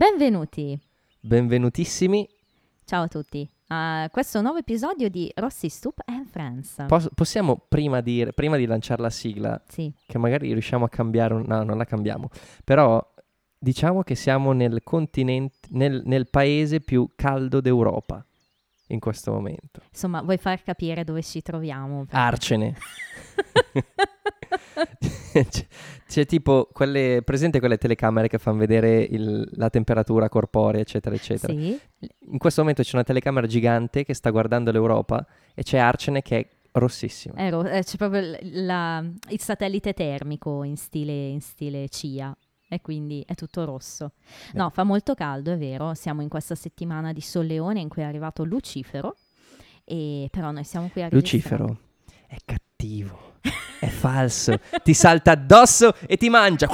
Benvenuti, Benvenutissimi. ciao a tutti, a questo nuovo episodio di Rossi Stoop and Friends. Pos- possiamo prima, dire, prima di lanciare la sigla, sì, che magari riusciamo a cambiare, un- no, non la cambiamo, però diciamo che siamo nel continente, nel, nel paese più caldo d'Europa in questo momento. insomma, vuoi far capire dove ci troviamo? Arcene. c'è, tipo quelle, presente quelle telecamere che fanno vedere il- la temperatura corporea, eccetera, eccetera. Sì, In questo momento c'è una telecamera gigante che sta guardando l'Europa e c'è Arcene che è rossissima. è ro- eh, c'è proprio la- il satellite termico in stile, in stile CIA. E quindi è tutto rosso. No, fa molto caldo, è vero. Siamo in questa settimana di solleone in cui è arrivato Lucifero. E però noi siamo qui a registrare. Lucifero è cattivo, è falso, ti salta addosso e ti mangia.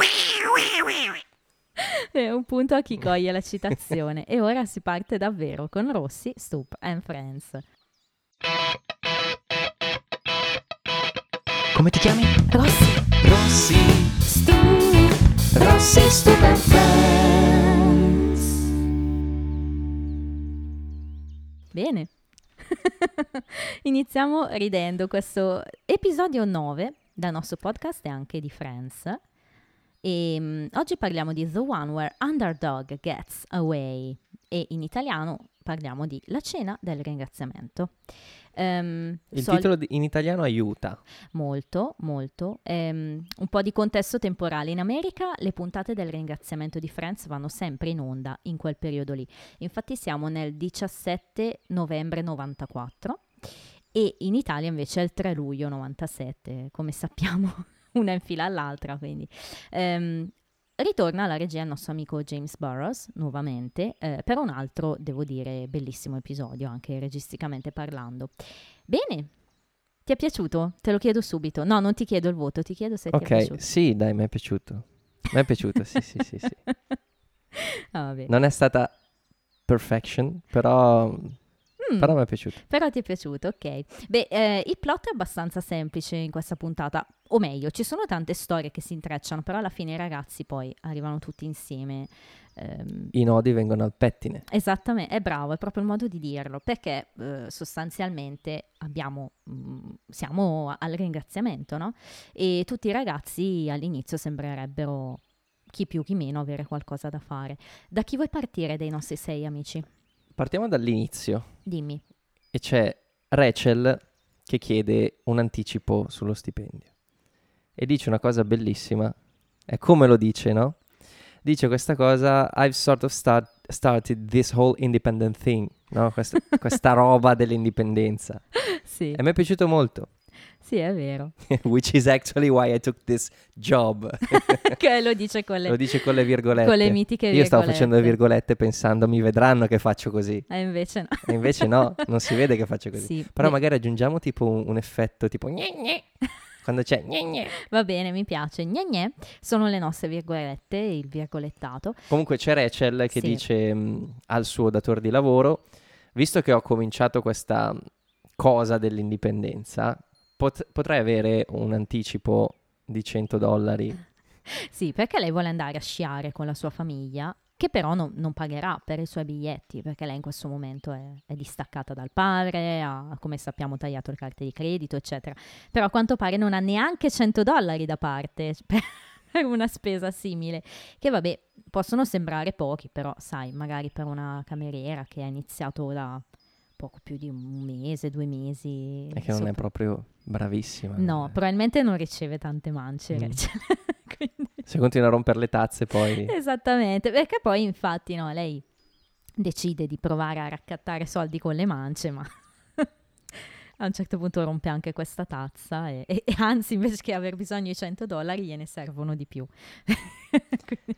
È un punto a chi coglie la citazione. e ora si parte davvero con Rossi, Stoop and Friends. Come ti chiami? Rossi, Rossi. Stoop, Rossi, Stoop and Friends. Bene. Iniziamo ridendo questo episodio 9 dal nostro podcast e anche di Friends. E mm, oggi parliamo di The One Where Underdog Gets Away e in italiano parliamo di La cena del ringraziamento. Ehm, Il soli- titolo in italiano aiuta. Molto, molto. Ehm, un po' di contesto temporale. In America le puntate del ringraziamento di Friends vanno sempre in onda in quel periodo lì. Infatti siamo nel 17 novembre 94 e in Italia invece è il 3 luglio 97, come sappiamo, una in fila all'altra. Quindi. Ehm, ritorna alla regia il nostro amico James Burrows nuovamente eh, per un altro, devo dire, bellissimo episodio, anche registicamente parlando. Bene, ti è piaciuto? Te lo chiedo subito. No, non ti chiedo il voto, ti chiedo se ti è Ok, piaciuto. sì, dai, mi è piaciuto. Mi è piaciuto, sì, sì, sì, sì. Ah. Non è stata perfection, però, Mm, però mi è piaciuto. però ti è piaciuto, ok. Beh, eh, il plot è abbastanza semplice in questa puntata, o meglio, ci sono tante storie che si intrecciano, però alla fine i ragazzi poi arrivano tutti insieme. ehm, I nodi vengono al pettine. Esattamente, è bravo, è proprio il modo di dirlo, perché eh, sostanzialmente abbiamo, mm, siamo al ringraziamento, no? E tutti i ragazzi all'inizio sembrerebbero, chi più chi meno, avere qualcosa da fare. Da chi vuoi partire dei nostri sei amici? Partiamo dall'inizio. Dimmi. e c'è Rachel che chiede un anticipo sullo stipendio e dice una cosa bellissima. È come lo dice, no? Dice questa cosa, I've sort of start- started this whole independent thing, no? Questa, questa roba dell'indipendenza. Sì, E mi è piaciuto molto, sì, è vero. which is actually why I took this job. che lo dice con le, lo dice con le virgolette. con le mitiche Io stavo virgolette. facendo le virgolette pensando mi vedranno che faccio così. E invece no. E invece no, non si vede che faccio così. Sì, Però beh, magari aggiungiamo tipo un, un effetto tipo gne gne, quando c'è gne gne. va bene, mi piace. Gne gne, sono le nostre virgolette, il virgolettato. Comunque c'è Rachel che Sì. dice mh, al suo datore di lavoro, visto che ho cominciato questa cosa dell'indipendenza, pot- potrei avere un anticipo di 100 dollari. Sì, perché lei vuole andare a sciare con la sua famiglia, che però non, non pagherà per i suoi biglietti, perché lei in questo momento è, è distaccata dal padre, ha, come sappiamo, tagliato le carte di credito, eccetera. Però a quanto pare non ha neanche 100 dollari da parte per, una spesa simile, che vabbè, possono sembrare pochi, però sai, magari per una cameriera che ha iniziato da poco più di un mese, due mesi. E che non è sopra- proprio bravissima. No, Eh. probabilmente non riceve tante mance, Mm. Quindi- Se continua a rompere le tazze poi... Esattamente, perché poi infatti no, lei decide di provare a raccattare soldi con le mance, ma a un certo punto rompe anche questa tazza e, e- e anzi invece che aver bisogno di 100 dollari gliene servono di più. Quindi-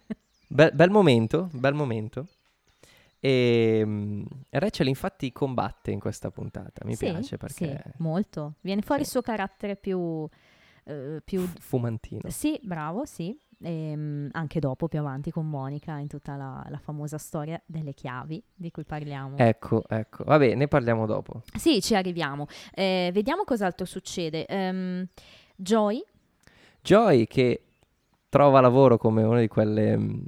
Bel, bel momento, bel momento. E mh, Rachel infatti combatte in questa puntata, mi Sì, piace perché Sì, molto. Viene fuori il Sì. suo carattere più... eh, più f- fumantino. Sì, bravo, sì. Ehm, anche dopo, più avanti con Monica, in tutta la, la famosa storia delle chiavi di cui parliamo. Ecco, ecco. Vabbè, ne parliamo dopo. Sì, ci arriviamo. Eh, vediamo cos'altro succede. Ehm, Joy, Joy che trova lavoro come una di quelle mh,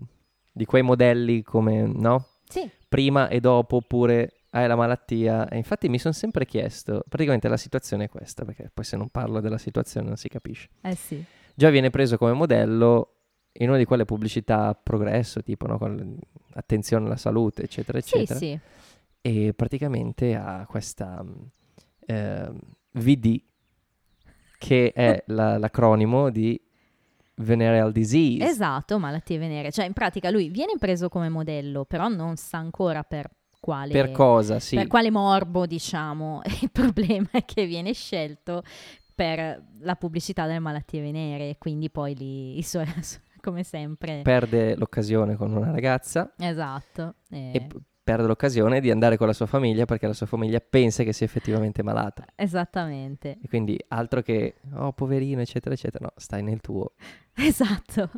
di quei modelli come, no? Sì, Prima e dopo oppure hai la malattia. E infatti mi sono sempre chiesto, praticamente la situazione è questa, perché poi se non parlo della situazione non si capisce. eh sì. Già viene preso come modello in una di quelle pubblicità progresso, tipo no, con attenzione alla salute, eccetera, Sì, eccetera. sì. E praticamente ha questa ehm, VD, che è la- l'acronimo di Venereal Disease. Esatto, malattie venere. Cioè, in pratica lui viene preso come modello, però non sa ancora per quale... Per cosa, sì. per quale morbo, diciamo. Il problema è che viene scelto per la pubblicità delle malattie venere, quindi poi lì, i suoi- come sempre... Perde l'occasione con una ragazza Esatto. e p- perde l'occasione di andare con la sua famiglia perché la sua famiglia pensa che sia effettivamente malata. Esattamente. E quindi altro che, oh poverino, eccetera, eccetera, no, stai nel tuo. Esatto.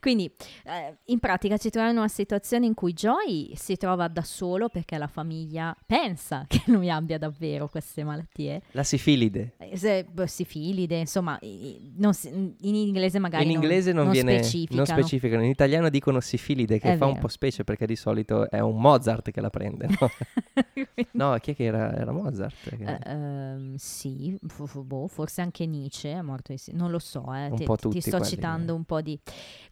Quindi eh, in pratica ci troviamo in una situazione in cui Joy si trova da solo perché la famiglia pensa che lui abbia davvero queste malattie. La sifilide. Eh, Se, boh, sifilide, insomma, i- non si- in inglese magari in non- inglese non, non viene specificano. non specificano, in italiano dicono sifilide che È fa un vero. po' specie perché di solito è un Mozart che la prende. No, Quindi- No, chi è che era? Era Mozart. che- Eh, ehm, sì, fu- fu- boh, forse anche Nietzsche è morto di sì, non lo so, eh, Un ti, po' ti tutti sto quelli, citando eh. un po' di...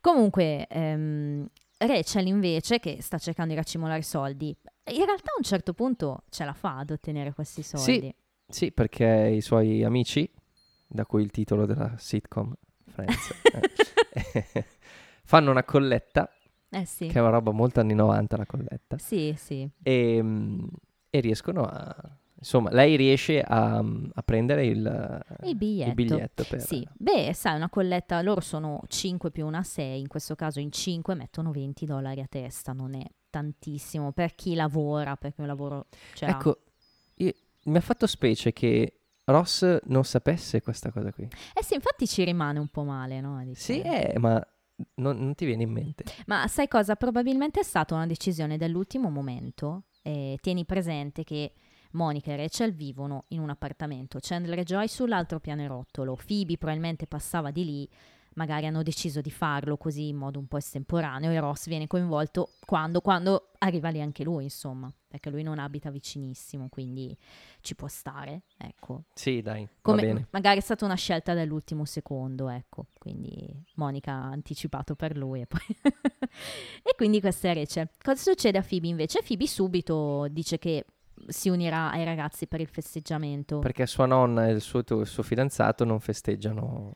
Comunque, ehm, Rachel invece, che sta cercando di raccimolare soldi, in realtà a un certo punto ce la fa ad ottenere questi soldi. Sì, perché i suoi amici, da cui il titolo della sitcom Friends, eh, fanno una colletta, Eh sì, che è una roba molto anni 90 la colletta, sì, sì. e, mm, e riescono a... Insomma, lei riesce a, a prendere il, Il biglietto. il biglietto per... Sì, beh, sai, una colletta, loro sono 5 più una 6, in questo caso in 5 mettono 20 dollari a testa, non è tantissimo per chi lavora, perché un lavoro l'ha. Ecco, io- mi ha fatto specie che Ross non sapesse questa cosa qui. Eh sì, infatti ci rimane un po' male, no? Dice- Sì, eh, ma non, non ti viene in mente. Ma sai cosa? Probabilmente è stata una decisione dell'ultimo momento. Eh, tieni presente che Monica e Rachel vivono in un appartamento, Chandler e Joy sull'altro pianerottolo, Phoebe probabilmente passava di lì, magari hanno deciso di farlo così in modo un po' estemporaneo e Ross viene coinvolto quando, quando arriva lì anche lui, insomma, perché lui non abita vicinissimo, quindi ci può stare, ecco. Sì, dai, Come- magari è stata una scelta dell'ultimo secondo, ecco. Quindi Monica ha anticipato per lui e poi... e quindi questa è Rachel. Cosa succede a Phoebe invece? Phoebe subito dice che si unirà ai ragazzi per il festeggiamento. Perché sua nonna e il suo, il suo fidanzato non festeggiano.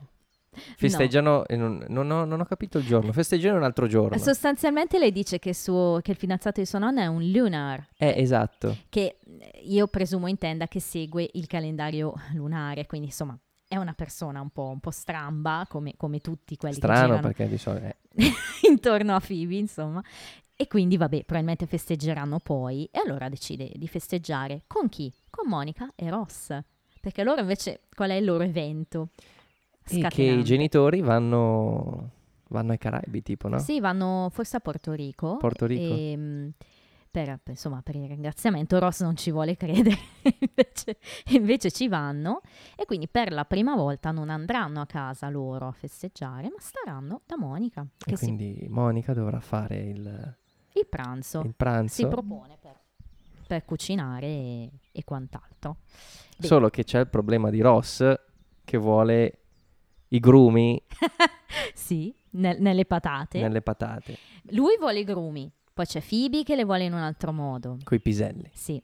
Festeggiano, e non, non ho, non ho capito il giorno, festeggiano un altro giorno. Sostanzialmente lei dice che, suo- che il fidanzato di sua nonna è un lunar, Eh, esatto. che io presumo intenda che segue il calendario lunare, quindi insomma è una persona un po', un po' stramba, come, come tutti quelli che Strano girano perché di solito... eh, intorno a Phoebe, insomma. E quindi, vabbè, probabilmente festeggeranno poi. E allora decide di festeggiare con chi? Con Monica e Ross. Perché loro invece, qual è il loro evento? E che i genitori vanno, vanno ai Caraibi, tipo, no? Sì, vanno forse a Porto Rico. Porto Rico. E, mh, per, insomma, per il ringraziamento Ross non ci vuole credere, invece, invece ci vanno. E quindi per la prima volta non andranno a casa loro a festeggiare, ma staranno da Monica, che E si- quindi Monica dovrà fare il, il pranzo. il pranzo. si propone per, per cucinare e, e quant'altro. Beh, Solo che c'è il problema di Ross che vuole i grumi sì, nel- nelle patate. nelle patate, Lui vuole i grumi, poi c'è Phoebe che le vuole in un altro modo. coi piselli Sì,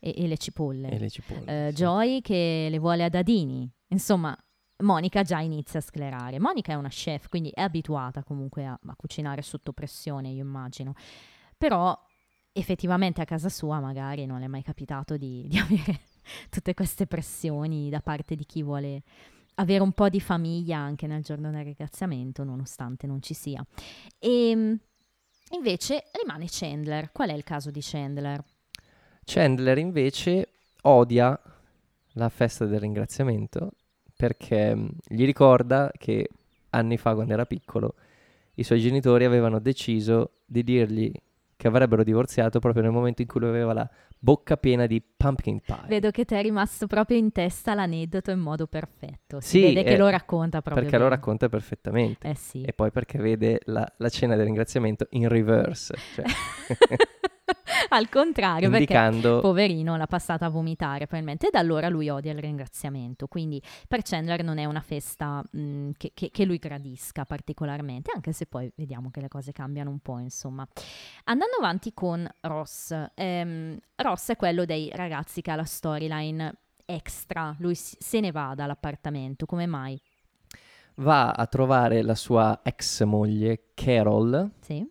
e, e le cipolle. e le cipolle. Eh, sì. Joy che le vuole a dadini. Insomma, Monica già inizia a sclerare. Monica è una chef, quindi è abituata comunque a, a cucinare sotto pressione, io immagino. Però effettivamente a casa sua magari non le è mai capitato di, di avere tutte queste pressioni da parte di chi vuole avere un po' di famiglia anche nel giorno del ringraziamento, nonostante non ci sia. E invece rimane Chandler. Qual è il caso di Chandler? Chandler invece odia la festa del ringraziamento perché mh, gli ricorda che anni fa quando era piccolo i suoi genitori avevano deciso di dirgli che avrebbero divorziato proprio nel momento in cui lui aveva la bocca piena di pumpkin pie. Vedo che ti è rimasto proprio in testa l'aneddoto in modo perfetto. Si Sì, vede che eh, lo racconta proprio perché lo bene. racconta perfettamente. Eh sì. E poi perché vede la, la cena del ringraziamento in reverse, cioè Al contrario, perché indicando poverino l'ha passata a vomitare probabilmente e da allora lui odia il ringraziamento quindi per Chandler non è una festa mh, che, che- che lui gradisca particolarmente anche se poi vediamo che le cose cambiano un po' insomma andando avanti con Ross ehm, Ross è quello dei ragazzi che ha la storyline extra lui se ne va dall'appartamento come mai? va a trovare la sua ex moglie Carol, Sì?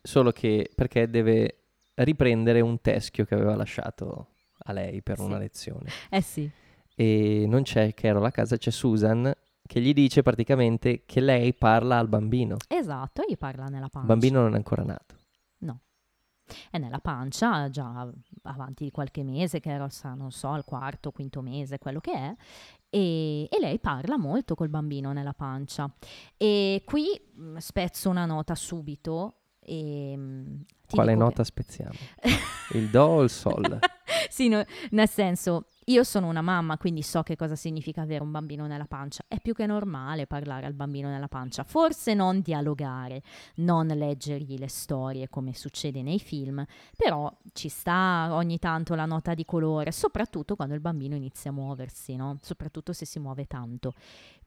solo che perché deve riprendere un teschio che aveva lasciato a lei per Sì. una lezione. Eh sì E non c'è Carol a casa, c'è Susan che gli dice praticamente che lei parla al bambino. esatto gli parla nella Il pancia bambino non è ancora nato. è nella pancia già avanti di qualche mese, che era, sa, non so, al quarto, quinto mese, quello che è, e, e lei parla molto col bambino nella pancia. E qui mh, spezzo una nota subito. E, ti Quale che- nota spezziamo? Il do o il sol? sì, no- nel senso, io sono una mamma, quindi so che cosa significa avere un bambino nella pancia. È più che normale parlare al bambino nella pancia. Forse non dialogare, non leggergli le storie come succede nei film, però ci sta ogni tanto la nota di colore, soprattutto quando il bambino inizia a muoversi, no? Soprattutto se si muove tanto.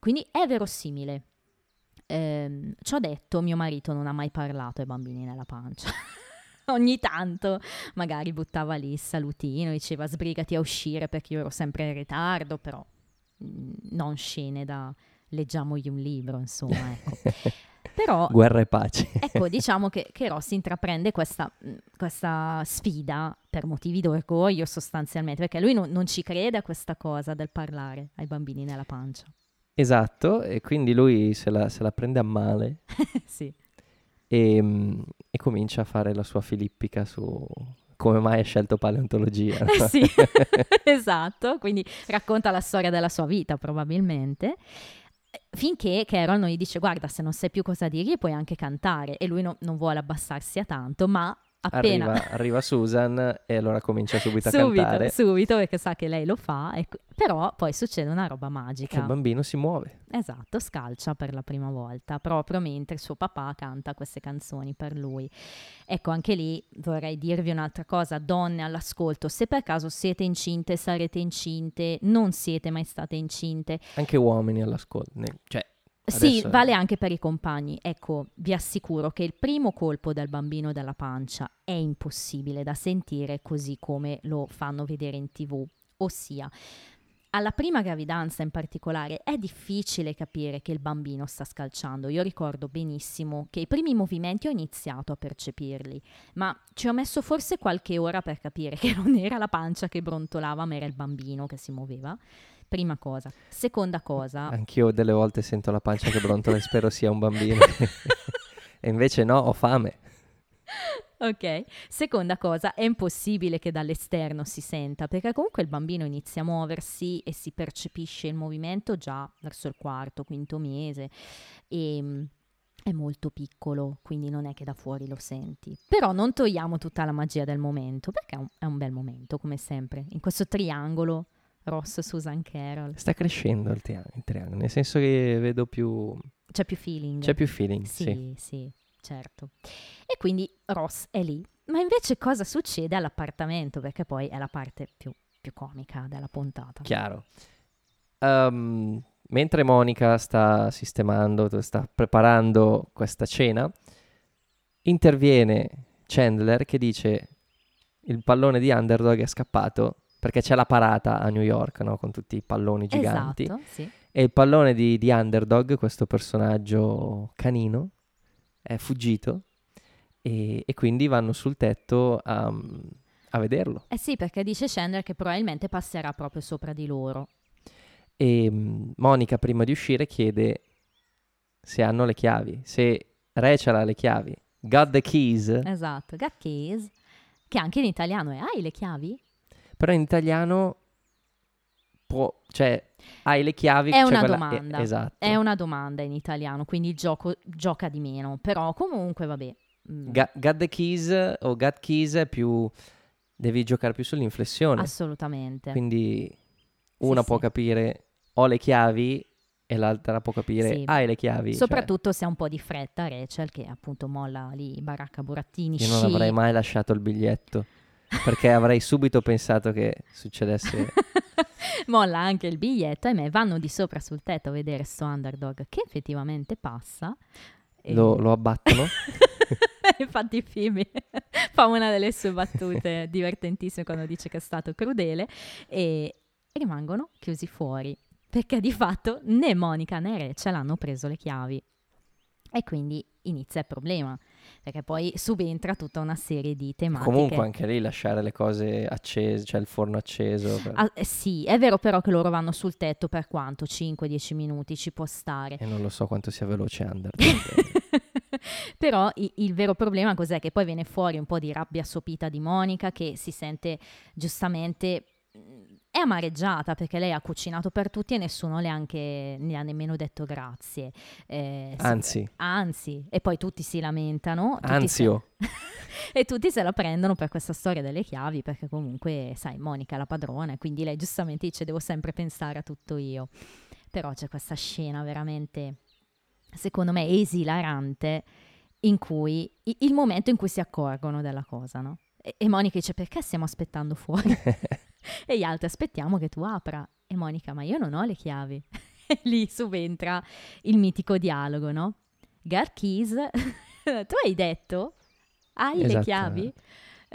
Quindi è verosimile. Ehm, ci ho detto, mio marito non ha mai parlato ai bambini nella pancia. Ogni tanto magari buttava lì il salutino, diceva sbrigati a uscire perché io ero sempre in ritardo, però mm, non scene da leggiamogli un libro, insomma, ecco. Però Guerra e pace. ecco, diciamo che, che Ross intraprende questa, mh, questa sfida per motivi d'orgoglio sostanzialmente, perché lui non, non ci crede a questa cosa del parlare ai bambini nella pancia. Esatto, e quindi lui se la, se la prende a male sì. E, mm, e comincia a fare la sua filippica su come mai ha scelto paleontologia. Eh sì, esatto, quindi racconta la storia della sua vita probabilmente. Finché Carol non gli dice guarda se non sai più cosa dirgli puoi anche cantare e lui no- non vuole abbassarsi a tanto ma appena Arriva, arriva Susan e allora comincia subito a subito, cantare. subito perché sa che lei lo fa e però poi succede una roba Che magica il bambino si muove. esatto scalcia per la prima volta proprio mentre suo papà canta queste canzoni per lui ecco anche lì vorrei dirvi un'altra cosa donne all'ascolto se per caso siete incinte sarete incinte non siete mai state incinte Anche uomini all'ascolto. Cioè, sì, Adesso- vale anche per i compagni. Ecco, vi assicuro che il primo colpo del bambino dalla pancia è impossibile da sentire così come lo fanno vedere in tv. Ossia, alla prima gravidanza in particolare è difficile capire che il bambino sta scalciando. Io ricordo benissimo che i primi movimenti ho iniziato a percepirli, ma ci ho messo forse qualche ora per capire che non era la pancia che brontolava, ma era il bambino che si muoveva. Prima cosa. Seconda cosa, anch'io delle volte sento la pancia che brontola e spero sia un bambino. e invece no, ho fame. Ok, seconda cosa, è impossibile che dall'esterno si senta, perché comunque il bambino inizia a muoversi e si percepisce il movimento già verso il quarto, quinto mese e mm, è molto piccolo, quindi non è che da fuori lo senti. Però non togliamo tutta la magia del momento, perché è un, è un bel momento, come sempre, in questo triangolo Ross, Susan Carroll, Sta crescendo il, tia- il triangolo, nel senso che vedo più... c'è più feeling. C'è più feeling, sì. Sì, sì, certo. E quindi Ross è lì. Ma invece cosa succede all'appartamento? Perché poi è la parte più, più comica della puntata. Chiaro. Ehm, mentre Monica sta sistemando, sta preparando questa cena, interviene Chandler che dice il pallone di Underdog è scappato perché c'è la parata a New York, no? Con tutti i palloni giganti. Esatto, sì. E il pallone di, di Underdog, questo personaggio canino, è fuggito e, e quindi vanno sul tetto a, a vederlo. Eh sì, perché dice Chandler che probabilmente passerà proprio sopra di loro. E mm, Monica, prima di uscire, chiede se hanno le chiavi, se Rachel ha le chiavi. Got the keys? Esatto, got keys. Che anche in italiano è hai le chiavi? Però in italiano può, cioè, hai le chiavi. È cioè una quella- domanda. eh, esatto. È una domanda in italiano, quindi il gioco gioca di meno. Però comunque, vabbè, mm, Ga- got the keys o got keys è più... Devi giocare più sull'inflessione. assolutamente. Quindi una Sì, può sì. capire ho le chiavi e l'altra può capire Sì. hai le chiavi. Cioè, Soprattutto se ha un po' di fretta Rachel che appunto molla lì Baracca Burattini. io non sci. avrei mai lasciato il biglietto perché avrei subito pensato che succedesse. molla anche il biglietto e me vanno di sopra sul tetto a vedere sto underdog che effettivamente passa. E- lo, lo abbattono. Infatti Phoebe fa una delle sue battute divertentissime quando dice che è stato crudele e rimangono chiusi fuori perché di fatto né Monica né Rachel hanno preso le chiavi. E quindi inizia il problema, perché poi subentra tutta una serie di tematiche. Comunque anche lì lasciare le cose accese, cioè il forno acceso. per- Ah, eh, sì, è vero però che loro vanno sul tetto per quanto? 5-10 minuti ci può stare. E non lo so quanto sia veloce Under. Però i- il vero problema cos'è? Che poi viene fuori un po' di rabbia sopita di Monica che si sente giustamente è amareggiata perché lei ha cucinato per tutti e nessuno le, anche, ne ha nemmeno detto grazie. Eh, Anzi. anzi, e poi tutti si lamentano. tutti Anzio. se- e tutti se la prendono per questa storia delle chiavi perché comunque, sai, Monica è la padrona quindi lei giustamente dice devo sempre pensare a tutto io. Però c'è questa scena veramente, secondo me, esilarante in cui il momento in cui si accorgono della cosa, no? E, e Monica dice perché stiamo aspettando fuori? e gli altri aspettiamo che tu apra. E Monica, ma io non ho le chiavi. e lì subentra il mitico dialogo, no? Keys? tu hai detto? Hai le Esatto. chiavi?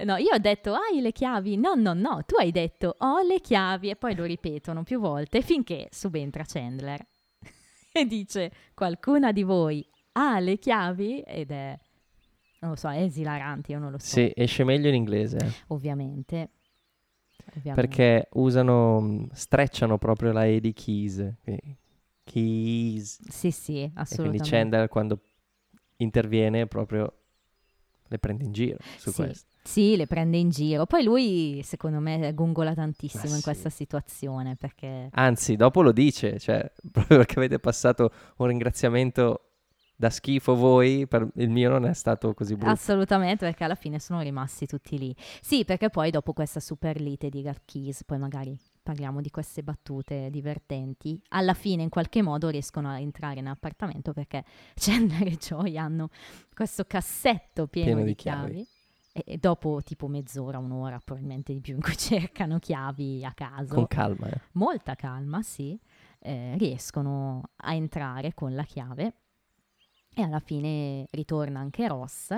No, io ho detto hai le chiavi. No, no, no, tu hai detto ho le chiavi e poi lo ripetono più volte finché subentra Chandler e dice qualcuna di voi ha le chiavi ed è non lo so, è esilarante, io non lo so. Sì, esce meglio in inglese. Ovviamente. Perché usano, strecciano proprio la E di keys. quindi Keys. Sì, sì, E quindi assolutamente. Chandler quando interviene proprio le prende in giro su Sì. questo. Sì, le prende in giro. Poi lui, secondo me, gongola tantissimo Ma in sì. questa situazione perché Anzi, dopo lo dice, cioè, proprio perché avete passato un ringraziamento da schifo voi, per il mio non è stato così brutto. Assolutamente, perché alla fine sono rimasti tutti lì. Sì, perché poi dopo questa super lite di Garkis, poi magari parliamo di queste battute divertenti, alla fine in qualche modo riescono a entrare in appartamento perché Chandler e Joy hanno questo cassetto pieno, Pieno di, di chiavi. chiavi. E e dopo tipo mezz'ora, un'ora, probabilmente di più, in cui cercano chiavi a caso, Con calma, eh. molta calma, sì, eh, riescono a entrare con la chiave e alla fine ritorna anche Ross.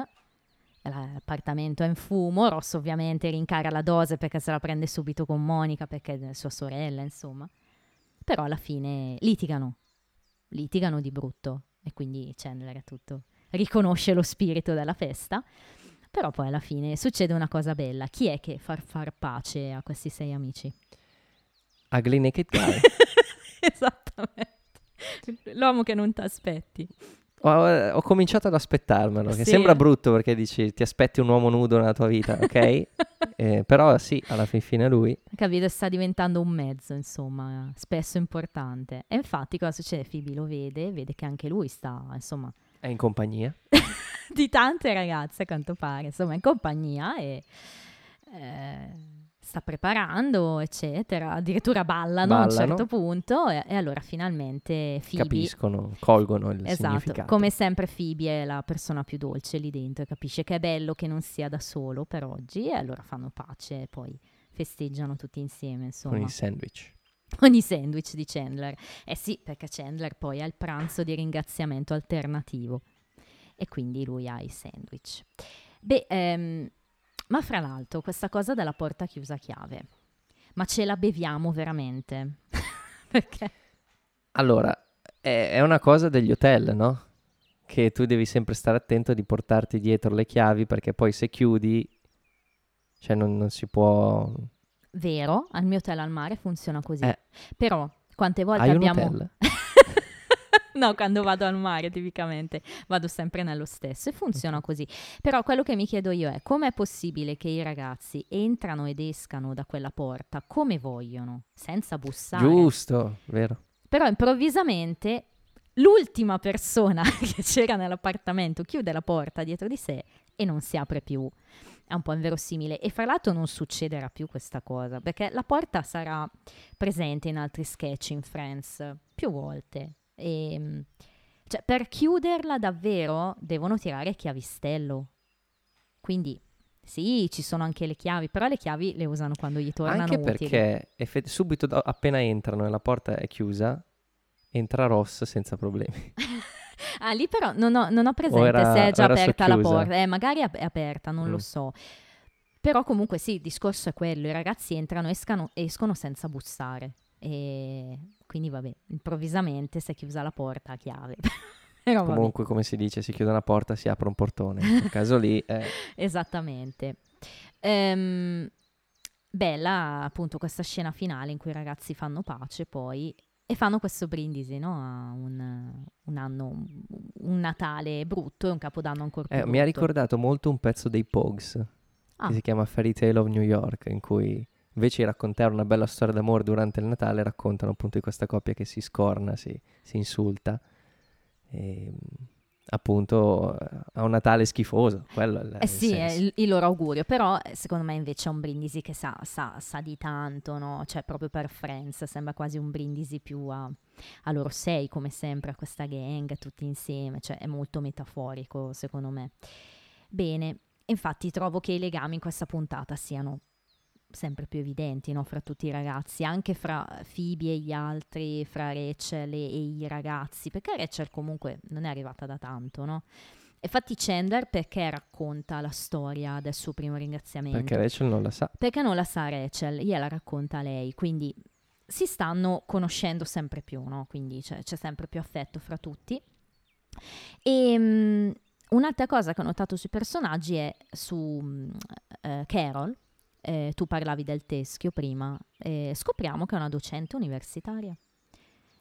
L'appartamento è in fumo, Ross ovviamente rincara la dose perché se la prende subito con Monica perché è sua sorella, insomma. Però alla fine litigano, litigano di brutto e quindi Chandler è tutto, riconosce lo spirito della festa. Però poi alla fine succede una cosa bella. Chi è che fa far pace a questi sei amici? Ugly Naked Guy. Esattamente. L'uomo che non ti aspetti. Ho, ho cominciato ad aspettarmelo, che Sì. sembra brutto perché dici ti aspetti un uomo nudo nella tua vita, ok? Eh, però sì, alla fin fine lui. Capito? Sta diventando un mezzo, insomma, spesso importante. E infatti cosa succede? Phoebe lo vede, vede che anche lui sta, insomma, È in compagnia. di tante ragazze a quanto pare, insomma, in compagnia e eh, sta preparando, eccetera. Addirittura ballano, a un Ballano. certo punto e, e allora finalmente Phoebe... Capiscono, colgono il Esatto, significato. come sempre Phoebe è la persona più dolce lì dentro capisce che è bello che non sia da solo per oggi e allora fanno pace e poi festeggiano tutti insieme, insomma. con il sandwich. Con i sandwich di Chandler. Eh sì, perché Chandler poi ha il pranzo di ringraziamento alternativo e quindi lui ha i sandwich. Beh, ehm, ma fra l'altro questa cosa della porta chiusa a chiave, ma ce la beviamo veramente? perché? Allora, è, è una cosa degli hotel, no? Che tu devi sempre stare attento di portarti dietro le chiavi perché poi se chiudi, cioè non, non si può... Vero, al mio hotel al mare funziona così. Eh. Però quante volte Hai abbiamo... no, quando vado al mare tipicamente vado sempre nello stesso e funziona così. Però quello che mi chiedo io è com'è possibile che i ragazzi entrano ed escano da quella porta come vogliono, senza bussare. Giusto, vero. Però improvvisamente l'ultima persona che c'era nell'appartamento chiude la porta dietro di sé e non si apre più. È un po' inverosimile e fra l'altro non succederà più questa cosa perché la porta sarà presente in altri sketch in Friends più volte e ehm, cioè, per chiuderla davvero devono tirare chiavistello. Quindi sì, ci sono anche le chiavi, però le chiavi le usano quando gli tornano Anche perché effe- subito do- appena entrano e la porta è chiusa, entra Ross senza problemi. ah, lì però non ho, non ho presente era- se è già aperta la socchiusa. porta. Eh, magari è aperta, non Mm. lo so. Però comunque sì, il discorso è quello, i ragazzi entrano e escano- escono senza bussare. E quindi vabbè, improvvisamente si è chiusa la porta a chiave. Però vabbè. Comunque, come si dice, si chiude una porta, si apre un portone. In quel caso lì, eh, Esattamente. Ehm, bella appunto questa scena finale in cui i ragazzi fanno pace poi e fanno questo brindisi, no? A un, un anno, un Natale brutto e un Capodanno ancora più eh, mi ha brutto. ricordato molto un pezzo dei Pogues, Ah. che si chiama Fairy Tale of New York, in cui invece di raccontare una bella storia d'amore durante il Natale, raccontano appunto di questa coppia che si scorna, si, si insulta. E, mh, appunto eh, ha un Natale schifoso. Quello è il- Eh sì, è il, il loro augurio, però eh, secondo me invece è un brindisi che sa, sa- sa di tanto, no? Cioè proprio per Friends, sembra quasi un brindisi più a, a loro sei, come sempre, a questa gang, tutti insieme, cioè è molto metaforico secondo me. Bene, infatti trovo che i legami in questa puntata siano sempre più evidenti, no? Fra tutti i ragazzi, anche fra Phoebe e gli altri, fra Rachel e, e i ragazzi, perché Rachel comunque non è arrivata da tanto, no? Infatti Chandler perché racconta la storia del suo primo ringraziamento? Perché Rachel non la sa. Perché non la sa Rachel, gliela racconta lei, quindi si stanno conoscendo sempre più, no? Quindi c'è, c'è sempre più affetto fra tutti. E mm, un'altra cosa che ho notato sui personaggi è su eh, Carol, eh, tu parlavi del teschio prima, eh, scopriamo che è una docente universitaria.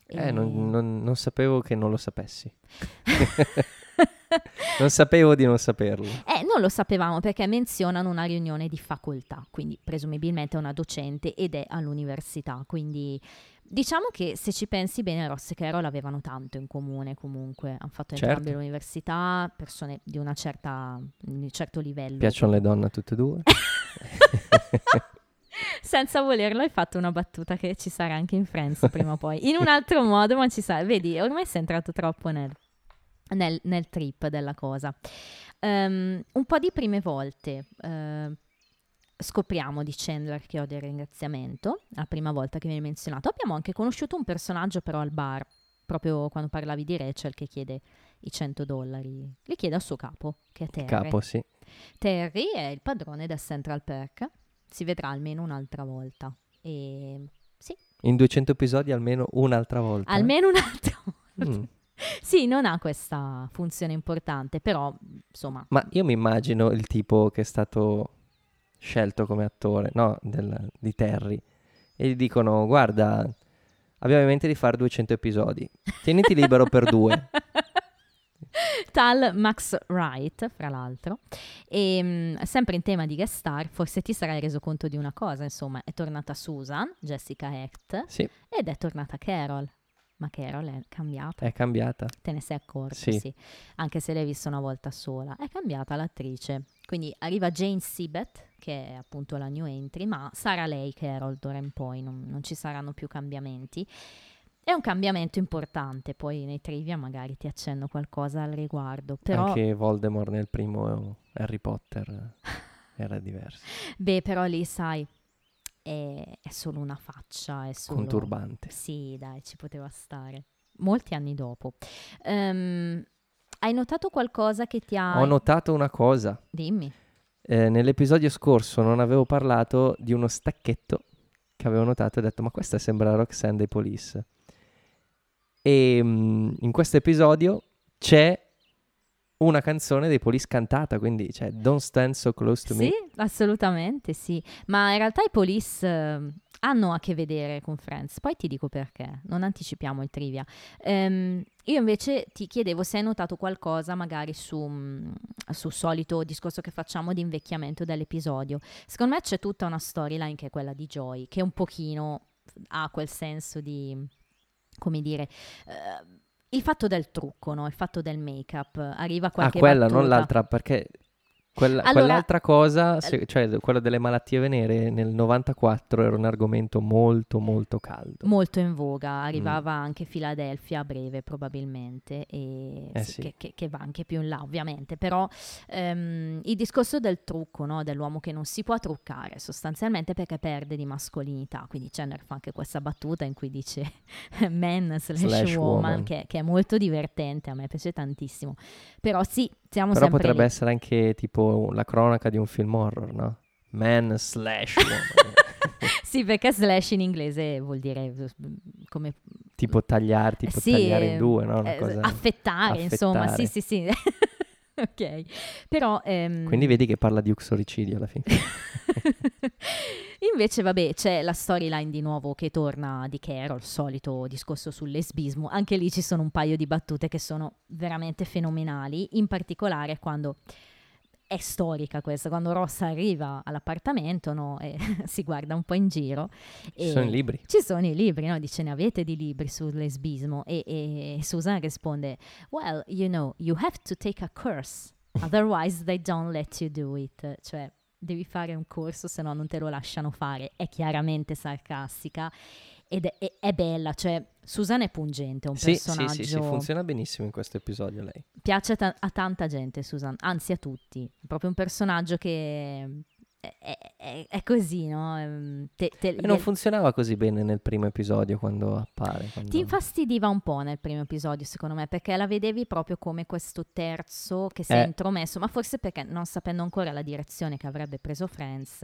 Eh, E- non, non- non sapevo che non lo sapessi. non sapevo di non saperlo. Eh, non lo sapevamo perché menzionano una riunione di facoltà, quindi presumibilmente è una docente ed è all'università, quindi diciamo che se ci pensi bene Ross e Carol avevano tanto in comune comunque, hanno fatto Certo. entrambe l'università, persone di una certa, di un certo livello. Piacciono le donne a tutte e due? Senza volerlo hai fatto una battuta che ci sarà anche in Friends prima o poi, in un altro modo, ma ci sarà. Vedi, ormai sei entrato troppo nel, nel- nel trip della cosa. Ehm, un po' di prime volte eh, scopriamo di Chandler che odia il ringraziamento, la prima volta che viene menzionato. Abbiamo anche conosciuto un personaggio però al bar, proprio quando parlavi di Rachel che chiede i 100 dollari. Li chiede al suo capo, che è Terry. Capo, sì. Terry è il padrone del Central Perk, si vedrà almeno un'altra volta. E sì, In 200 episodi almeno un'altra volta. almeno un'altra volta. Mm. Sì, non ha questa funzione importante, però insomma, Ma io mi immagino il tipo che è stato scelto come attore, no, del- di Terry. E gli dicono, guarda, abbiamo in mente di fare 200 episodi. Tieniti libero per due. tal Max Wright, fra l'altro, e mh, sempre in tema di guest star, forse ti sarai reso conto di una cosa, insomma, è tornata Susan, Jessica Hecht, Sì, ed è tornata Carol. Ma Carol è cambiata. è cambiata. Te ne sei accorto, Sì. sì. Anche se l'hai vista una volta sola. È cambiata l'attrice. Quindi arriva Jane Sibet, che è appunto la new entry, ma sarà lei Carol d'ora in poi, non, non ci saranno più cambiamenti. È un cambiamento importante, poi nei trivia magari ti accenno qualcosa al riguardo. Però, Anche Voldemort nel primo Harry Potter era diverso. beh, però lì sai, è, è solo una faccia, è solo... Con turbante. Sì, dai, ci poteva stare. Molti anni dopo. Ehm, hai notato qualcosa che ti ha... Ho notato una cosa. Dimmi. Eh, nell'episodio scorso non avevo parlato di uno stacchetto che avevo notato e ho detto ma questa sembra Roxanne dei Police. E mm, in questo episodio c'è una canzone dei Police cantata, quindi c'è Don't Stand So Close to Sì, Me. assolutamente sì. Ma in realtà i police eh, hanno a che vedere con Friends. Poi ti dico perché, non anticipiamo il trivia. Ehm, io invece ti chiedevo se hai notato qualcosa magari su, mm, sul solito discorso che facciamo di invecchiamento dell'episodio. Secondo me c'è tutta una storyline che è quella di Joy, che un pochino ha quel senso di, come dire... eh, il fatto del trucco, no? il fatto del make-up, arriva Ah, qualche quella, non battuta. l'altra, perché Quella- Allora- quell'altra cosa, se- cioè quello delle malattie venere, nel 94 era un argomento molto molto caldo. molto in voga, Mm. arrivava anche Filadelfia a breve probabilmente, e Eh sì, sì. Che, che- che va anche più in là ovviamente, però ehm, il discorso del trucco, no, dell'uomo che non si può truccare sostanzialmente perché perde di mascolinità, quindi Chandler fa anche questa battuta in cui dice man slash, Slash woman, woman. Che, che è molto divertente, a me piace tantissimo, però sì, siamo Però potrebbe lì. essere anche tipo la cronaca di un film horror, no? Man slash. Sì, perché slash in inglese vuol dire eh, come tipo tagliare, tipo Sì, tagliare in due, no? Una eh, cosa- affettare, insomma, sì, affettare. sì, sì. ok, però... ehm, Quindi vedi che parla di uxoricidio alla fine. Invece, vabbè, c'è la storyline di nuovo che torna di Carol, solito discorso sul lesbismo. Anche lì ci sono un paio di battute che sono veramente fenomenali, in particolare quando è storica questa, quando Ross arriva all'appartamento no, e si guarda un po' in giro. Ci e- sono i libri. Ci sono i libri, no? Dice, ne avete di libri sul lesbismo? E, e Susan risponde, well, you know, you have to take a course, otherwise they don't let you do it. Cioè, devi fare un corso, se no non te lo lasciano fare. È chiaramente sarcastica ed è, è- è bella, cioè, Susan è pungente, è un Sì, sì, personaggio... sì, sì, funziona benissimo in questo episodio lei. piace ta- a tanta gente, Susan, anzi a tutti. È proprio un personaggio che... È, è- è- è così, no? Ehm, te- te- E non funzionava così bene nel primo episodio quando appare. quando- Ti infastidiva un po' nel primo episodio, secondo me, perché la vedevi proprio come questo terzo che si è Eh. intromesso, ma forse perché non sapendo ancora la direzione che avrebbe preso Friends,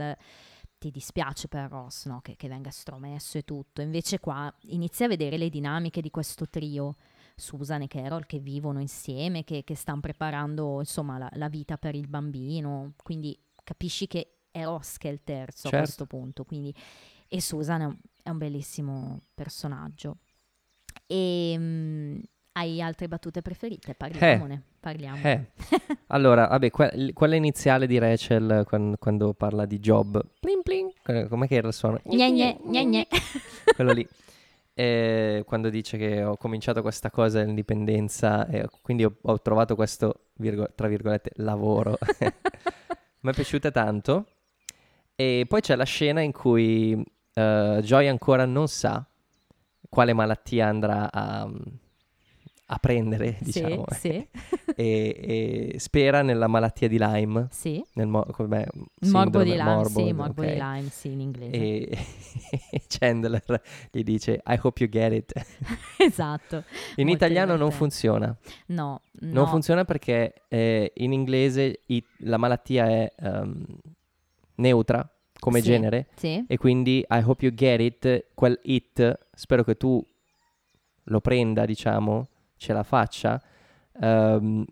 ti dispiace per Ross, no? Che, che venga estromesso e tutto. Invece qua inizi a vedere le dinamiche di questo trio. Susan e Carol che vivono insieme, che, che stanno preparando insomma la, la vita per il bambino, quindi capisci che è Ross che è il terzo a Certo. questo punto, quindi e Susan è un, è un bellissimo personaggio. E mm, hai altre battute preferite? Parliamone. Parliamo. Eh. Allora, vabbè, que- quella iniziale di Rachel quan- quando, parla di job. Plin plin. Que- Com'è che era il suono? Gne, gne, gne. Quello lì. Eh, quando dice che ho cominciato questa cosa dell'indipendenza e quindi ho, ho trovato questo, virgo- tra virgolette, lavoro. Mi è piaciuta tanto. E poi c'è la scena in cui eh, Joy ancora non sa quale malattia andrà a, a prendere, diciamo. Sì, sì, e, e spera nella malattia di Lyme. sì. Nel mo-? Il morbo di Lyme, sì, morbo, morbo ok. di Lyme, sì, in inglese. E Chandler gli dice I hope you get it. esatto. In Molto italiano non funziona. No, Non no. funziona perché eh, in inglese i- la malattia è ehm, neutra come Sì. genere Sì, e quindi I hope you get it, quel it, spero che tu lo prenda, diciamo, ce la faccia, ehm,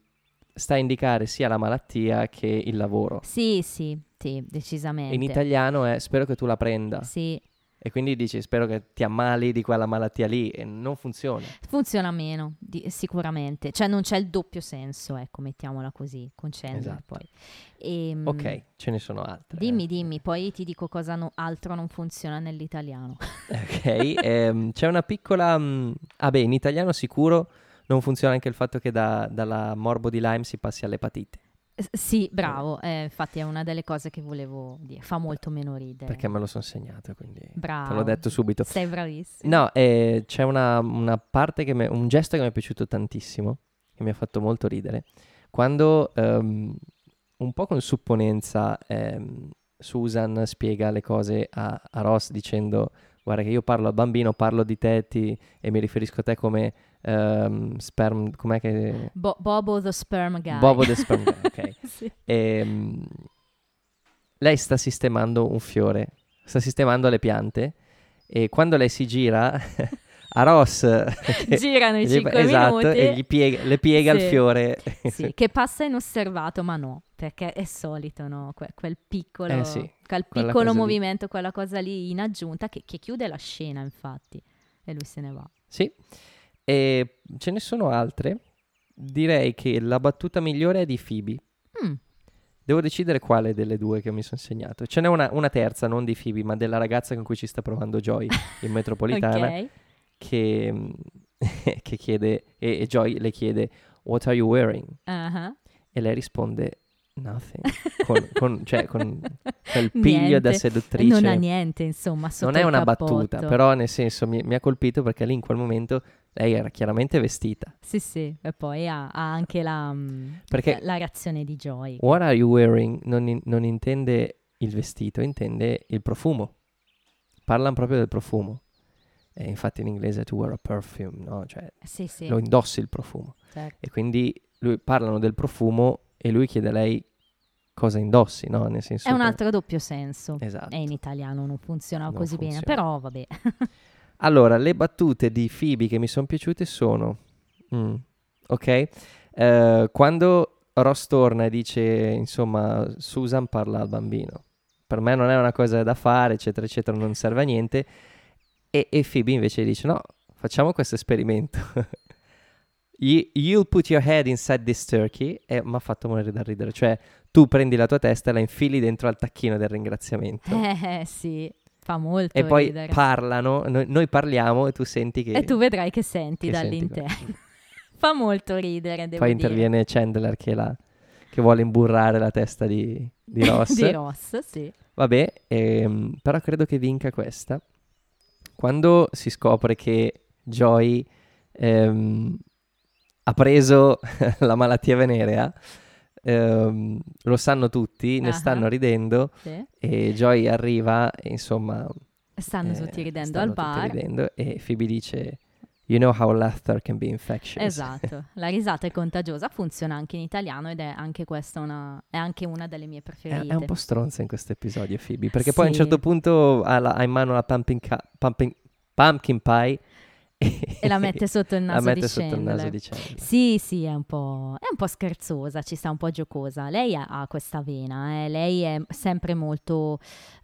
sta a indicare sia la malattia che il lavoro. sì, sì, sì, decisamente. In italiano è spero che tu la prenda Sì, e quindi dici spero che ti ammali di quella malattia lì e non funziona. funziona meno, di- sicuramente. Cioè non c'è il doppio senso, ecco, mettiamola così, con Esatto. poi. Ehm, Ok, ce ne sono altre. Dimmi, dimmi, poi ti dico cosa no- altro non funziona nell'italiano. Ok, ehm, c'è una piccola... mm, ah beh, in italiano sicuro non funziona anche il fatto che da- dalla morbo di Lyme si passi all'epatite, S- sì, bravo, eh, infatti è una delle cose che volevo dire, fa molto meno ridere. perché me lo sono segnato, quindi Bravo. te l'ho detto subito. Sei bravissimo. No, eh, c'è una, una parte che mi- un gesto che mi è piaciuto tantissimo, che mi ha fatto molto ridere, quando ehm, un po' con supponenza ehm, Susan spiega le cose a, a Ross dicendo guarda che io parlo al bambino, parlo di te ti- e mi riferisco a te come ehm, sperm, com'è che... Bo- Bobo the sperm guy. Bobo the sperm guy, ok. Sì. Ehm, lei sta sistemando un fiore, sta sistemando le piante e quando lei si gira a Ross Girano i gli- 5 esatto, minuti. e piega- le piega il Sì. fiore. Sì, che passa inosservato, ma no, perché è solito, no? Que- quel piccolo, Eh sì, quel piccolo cosa lì. movimento, quella cosa lì in aggiunta che, che chiude la scena, infatti, e lui se ne va. Sì, e ce ne sono altre. Direi che la battuta migliore è di Phoebe. Mm, Devo decidere quale delle due che mi sono segnato. Ce n'è una, una terza, non di Phoebe, ma della ragazza con cui ci sta provando Joy in metropolitana. ok. che, che chiede, e, e Joy le chiede, What are you wearing? Ah, E lei risponde, Nothing. Con, con- cioè, con quel piglio Niente. da seduttrice. Non ha niente, insomma, Non è una cappotto. battuta, però nel senso mi, mi ha colpito perché lì in quel momento lei era chiaramente vestita. Sì, sì, e poi ha, ha anche la, mm, Perché la reazione di Joy. what are you wearing non, in- non intende il vestito, intende il profumo. Parlano proprio del profumo. E infatti in inglese to wear a perfume, no? Cioè Sì, sì, lo indossi il profumo. certo. E quindi lui, parlano del profumo e lui chiede a lei cosa indossi, no? Nel senso È un altro doppio senso. Esatto. E in italiano non funziona Non così bene, funziona. però vabbè. Allora, le battute di Phoebe che mi sono piaciute sono... mm, ok? Eh, quando Ross torna e dice, insomma, Susan parla al bambino. Per me non è una cosa da fare, eccetera, eccetera, non serve a niente. E, e Phoebe invece dice, no, facciamo questo esperimento. You- You'll put your head inside this turkey. E mi ha fatto morire da ridere. Cioè, tu prendi la tua testa e la infili dentro al tacchino del ringraziamento. Eh sì, fa molto e poi ridere. parlano, noi, noi parliamo e tu senti che... E tu vedrai che senti che senti dall'interno. fa molto ridere, devo Poi dire. interviene Chandler che, la- che vuole imburrare la testa di, di Ross. di Ross, sì. Vabbè, ehm, però credo che vinca questa. Quando si scopre che Joy ehm, ha preso la malattia venerea, ehm, lo sanno tutti, ne Ah. stanno ridendo sì. e Joy arriva e insomma... Stanno eh, tutti ridendo stanno al bar. ridendo e Phoebe dice... You know how laughter can be infectious. Esatto, la risata è contagiosa, funziona anche in italiano ed è anche questa una, è anche una delle mie È, preferite. è un po' stronza in questo episodio Phoebe, perché poi a un Sì. certo punto ha, la- ha in mano la pumpkin, ca- pumpkin- pumpkin pie e, la mette sotto il la naso mette di sotto il Chandler. naso di Chandler. Sì, sì, è un, po', è un po' scherzosa, ci sta un po' giocosa. Lei ha, ha questa vena, eh, lei è sempre molto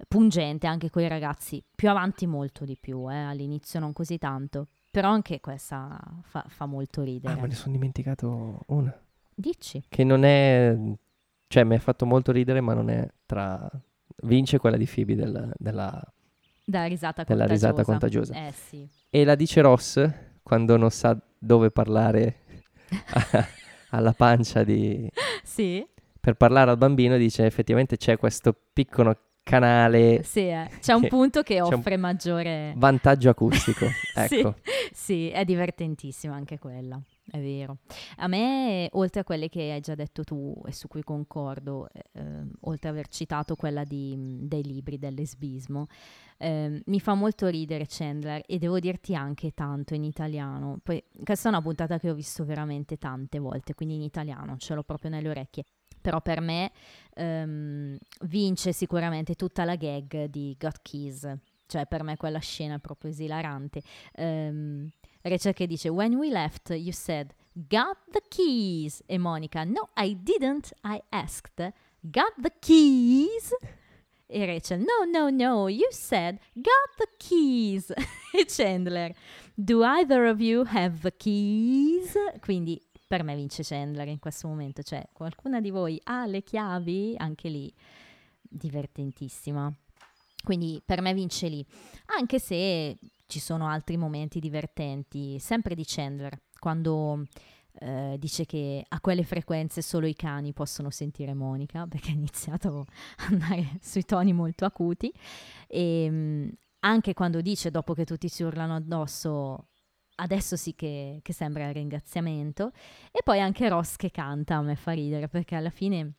pungente anche con i ragazzi, più avanti molto di più, eh, all'inizio non così tanto. Però anche questa fa, fa molto Ah, ridere. me ne sono dimenticato una, Dici? che non è... Cioè, mi ha fatto molto ridere, ma non è tra... Vince quella di Phoebe del- della... Della risata Della contagiosa. risata contagiosa. Eh sì. E la dice Ross quando non sa dove parlare alla pancia di... Sì, Per parlare al bambino dice effettivamente c'è questo piccolo canale sì, eh. c'è un punto che offre maggiore... vantaggio acustico. Sì. ecco. Sì, è divertentissima anche quella, è vero. A me, oltre a quelle che hai già detto tu e su cui concordo, eh, ehm, oltre ad aver citato quella di, mh, dei libri del lesbismo, ehm, mi fa molto ridere Chandler e devo dirti anche tanto in italiano. Poi, questa è una puntata che ho visto veramente tante volte, quindi in italiano, ce l'ho proprio nelle orecchie. Però per me ehm, vince sicuramente tutta la gag di Got Keys. Cioè, per me quella scena è proprio esilarante. Ehm, Rachel che dice When we left you said Got the keys E Monica No I didn't. I asked Got the keys E Rachel No no no You said Got the keys E Chandler Do either of you have the keys? Quindi per me vince Chandler in questo momento Cioè qualcuna di voi ha le chiavi? Anche lì divertentissima. Quindi per me vince lì. Anche se ci sono altri momenti divertenti, sempre di Chandler, quando eh, dice che a quelle frequenze solo i cani possono sentire Monica, perché ha iniziato a andare sui toni molto acuti, e mh, anche quando dice, dopo che tutti si urlano addosso, adesso sì che, che sembra il ringraziamento, e poi anche Ross che canta, a me fa ridere, perché alla fine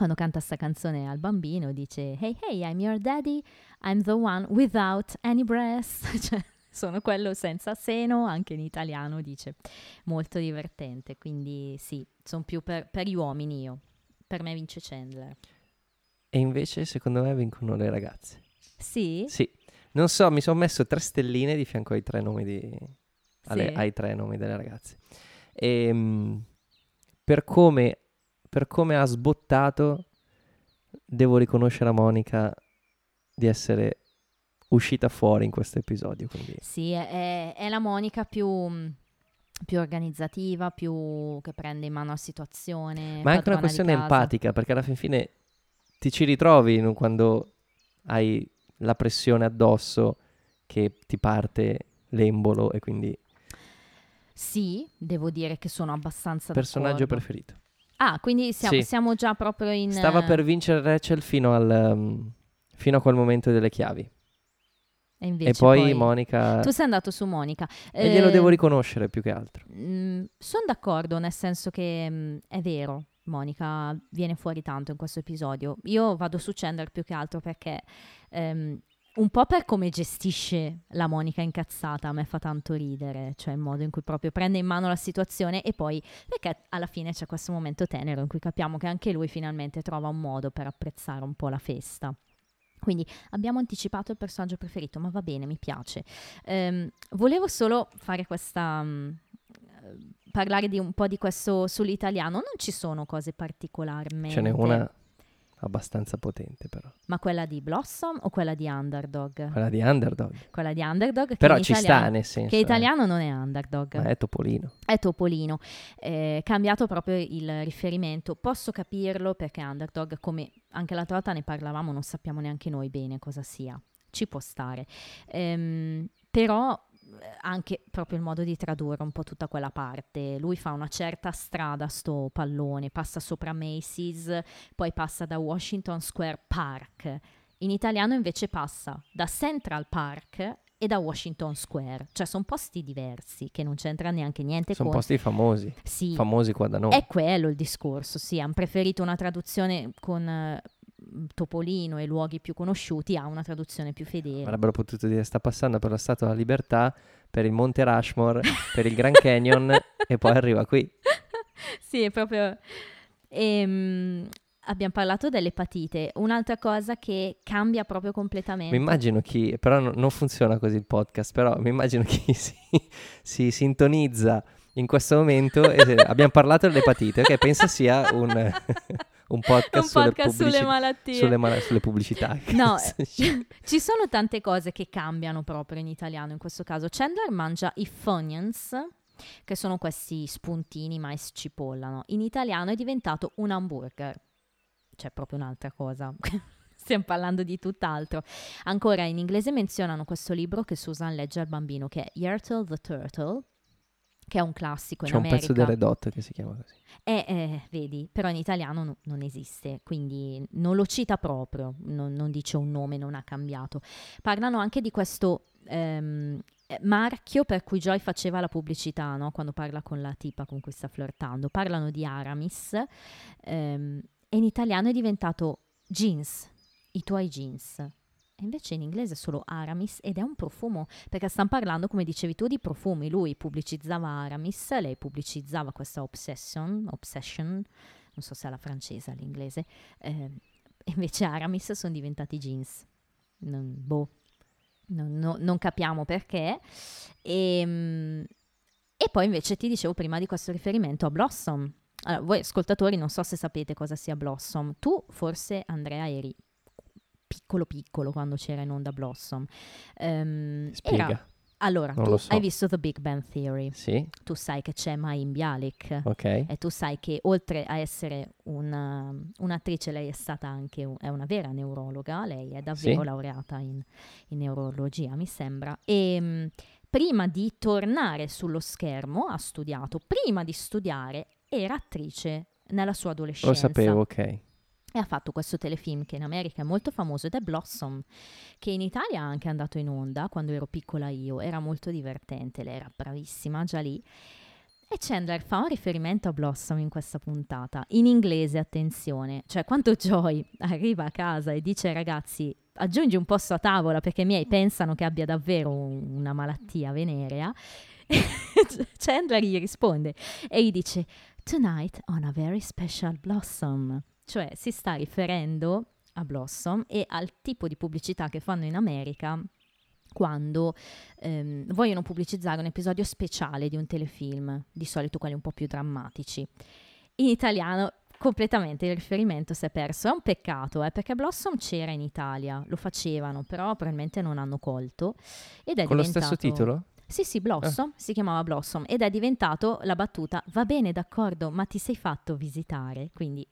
quando canta sta canzone al bambino dice Hey hey I'm your daddy I'm the one without any breast cioè sono quello senza seno anche in italiano dice molto divertente quindi sì sono più per, per gli uomini io per me vince Chandler E invece secondo me vincono le ragazze. sì Sì. Non so, mi sono messo tre stelline di fianco ai tre nomi, di, alle- Sì. ai tre nomi delle ragazze. E per come, per come ha sbottato, devo riconoscere a Monica di essere uscita fuori in questo episodio. Quindi sì è, è- la Monica più più organizzativa, più che prende in mano la situazione. Ma è anche una questione empatica, perché alla fin fine ti ci ritrovi quando hai la pressione addosso che ti parte l'embolo e quindi Sì, devo dire che sono abbastanza personaggio d'accordo. preferito. Ah, quindi siamo, Sì. siamo già proprio in... Stava eh, per vincere Rachel fino, al, um, fino a quel momento delle chiavi. E, invece e poi, Monica... Tu sei andato su Monica. E glielo devo Eh, riconoscere più che altro. sono d'accordo, nel senso che mm, è vero, Monica viene fuori tanto in questo episodio. Io vado su Chandler più che altro perché ehm, un po' per come gestisce la Monica incazzata, a me fa tanto ridere, cioè il modo in cui proprio prende in mano la situazione e poi perché alla fine c'è questo momento tenero in cui capiamo che anche lui finalmente trova un modo per apprezzare un po' la festa. Quindi abbiamo anticipato il personaggio preferito, ma va bene, mi piace. Ehm, volevo solo fare questa. mm, eh, parlare di un po' di questo sull'italiano. Non ci sono cose particolarmente. Ce n'è una abbastanza potente però. Ma quella di Blossom o quella di Underdog? Quella di Underdog. Quella di Underdog. Però ci italiano- sta nel senso. Che eh. italiano non è Underdog. Ma è Topolino. è Topolino. Eh, cambiato proprio il riferimento. Posso capirlo perché Underdog, come anche l'altra volta ne parlavamo, non sappiamo neanche noi bene cosa sia. Ci può stare. Ehm, però eh, anche proprio il modo di tradurre un po' tutta quella parte. Lui fa una certa strada, sto pallone, passa sopra Macy's, poi passa da Washington Square Park. In italiano invece passa da Central Park e da Washington Square, cioè sono posti diversi che non c'entra neanche niente Sono con... posti famosi. Sì, Famosi qua da noi. è quello il discorso, sì, hanno preferito una traduzione con eh, Topolino e luoghi più conosciuti a una traduzione più fedele. Avrebbero potuto dire sta passando per la Statua della Libertà, per il Monte Rushmore, per il Grand Canyon e poi arriva qui. sì, è proprio... Ehm, abbiamo parlato dell'epatite, un'altra cosa che cambia proprio completamente. Mi immagino chi, però no- non funziona così il podcast, però mi immagino chi si, si sintonizza in questo momento e abbiamo parlato dell'epatite, che pensa sia un, un podcast, Un sulle, podcast sulle pubblici- malattie. sulle ma- sulle pubblicità. No, Sì. ci sono tante cose che cambiano proprio in italiano in questo caso. Chandler mangia i Funyuns, che sono questi spuntini mais cipolla, no? In italiano è diventato un hamburger. C'è proprio un'altra cosa. Stiamo parlando di tutt'altro. Ancora in inglese menzionano questo libro che Susan legge al bambino, che è Yertle the Turtle, che è un classico in C'è un America. pezzo del Red Hot che si chiama così. Eh, eh, vedi, però in italiano no- non esiste, quindi non lo cita proprio, non, non dice un nome, non ha cambiato. Parlano anche di questo ehm, eh, marchio per cui Joy faceva la pubblicità, no? quando parla con la tipa con cui sta flirtando. Parlano di Aramis ehm, e in italiano è diventato jeans, i tuoi jeans. E invece in inglese è solo Aramis ed è un profumo, perché stanno parlando, come dicevi tu, di profumi. Lui pubblicizzava Aramis, lei pubblicizzava questa Obsession, Obsession non so se è la francese o l'inglese, eh, invece Aramis sono diventati jeans. Non, boh, non, no- non capiamo perché. E, mm, e poi invece ti dicevo prima di questo riferimento a Blossom. Allora, voi ascoltatori non so se sapete cosa sia Blossom. Tu forse, Andrea, eri piccolo piccolo quando c'era in onda Blossom. Ehm, Spiega. era- allora, Non tu so. hai visto The Big Bang Theory, Sì, tu sai che c'è Mayim Bialik ok. e tu sai che oltre a essere una- un'attrice, lei è stata anche un- è una vera neurologa, lei è davvero Sì. laureata in, in neurologia, mi sembra. E mh, prima di tornare sullo schermo ha studiato, prima di studiare era attrice nella sua adolescenza. Lo sapevo, ok. E ha fatto questo telefilm che in America è molto famoso ed è Blossom, che in Italia è anche andato in onda quando ero piccola io. Era molto divertente, lei era bravissima già lì. E Chandler fa un riferimento a Blossom in questa puntata, in inglese, attenzione. Cioè, quando Joy arriva a casa e dice ai ragazzi aggiungi un posto a tavola perché i miei pensano che abbia davvero un- una malattia venerea, Chandler gli risponde e gli dice Tonight on a very special Blossom. Cioè si sta riferendo a Blossom e al tipo di pubblicità che fanno in America quando ehm, vogliono pubblicizzare un episodio speciale di un telefilm, di solito quelli un po' più drammatici. In italiano completamente il riferimento si è perso, è un peccato eh, perché Blossom c'era in Italia, lo facevano, però probabilmente non hanno colto. Ed è Con lo diventato- stesso titolo? sì, sì, Blossom, si chiamava Blossom ed è diventato la battuta, va bene, d'accordo, ma ti sei fatto visitare, quindi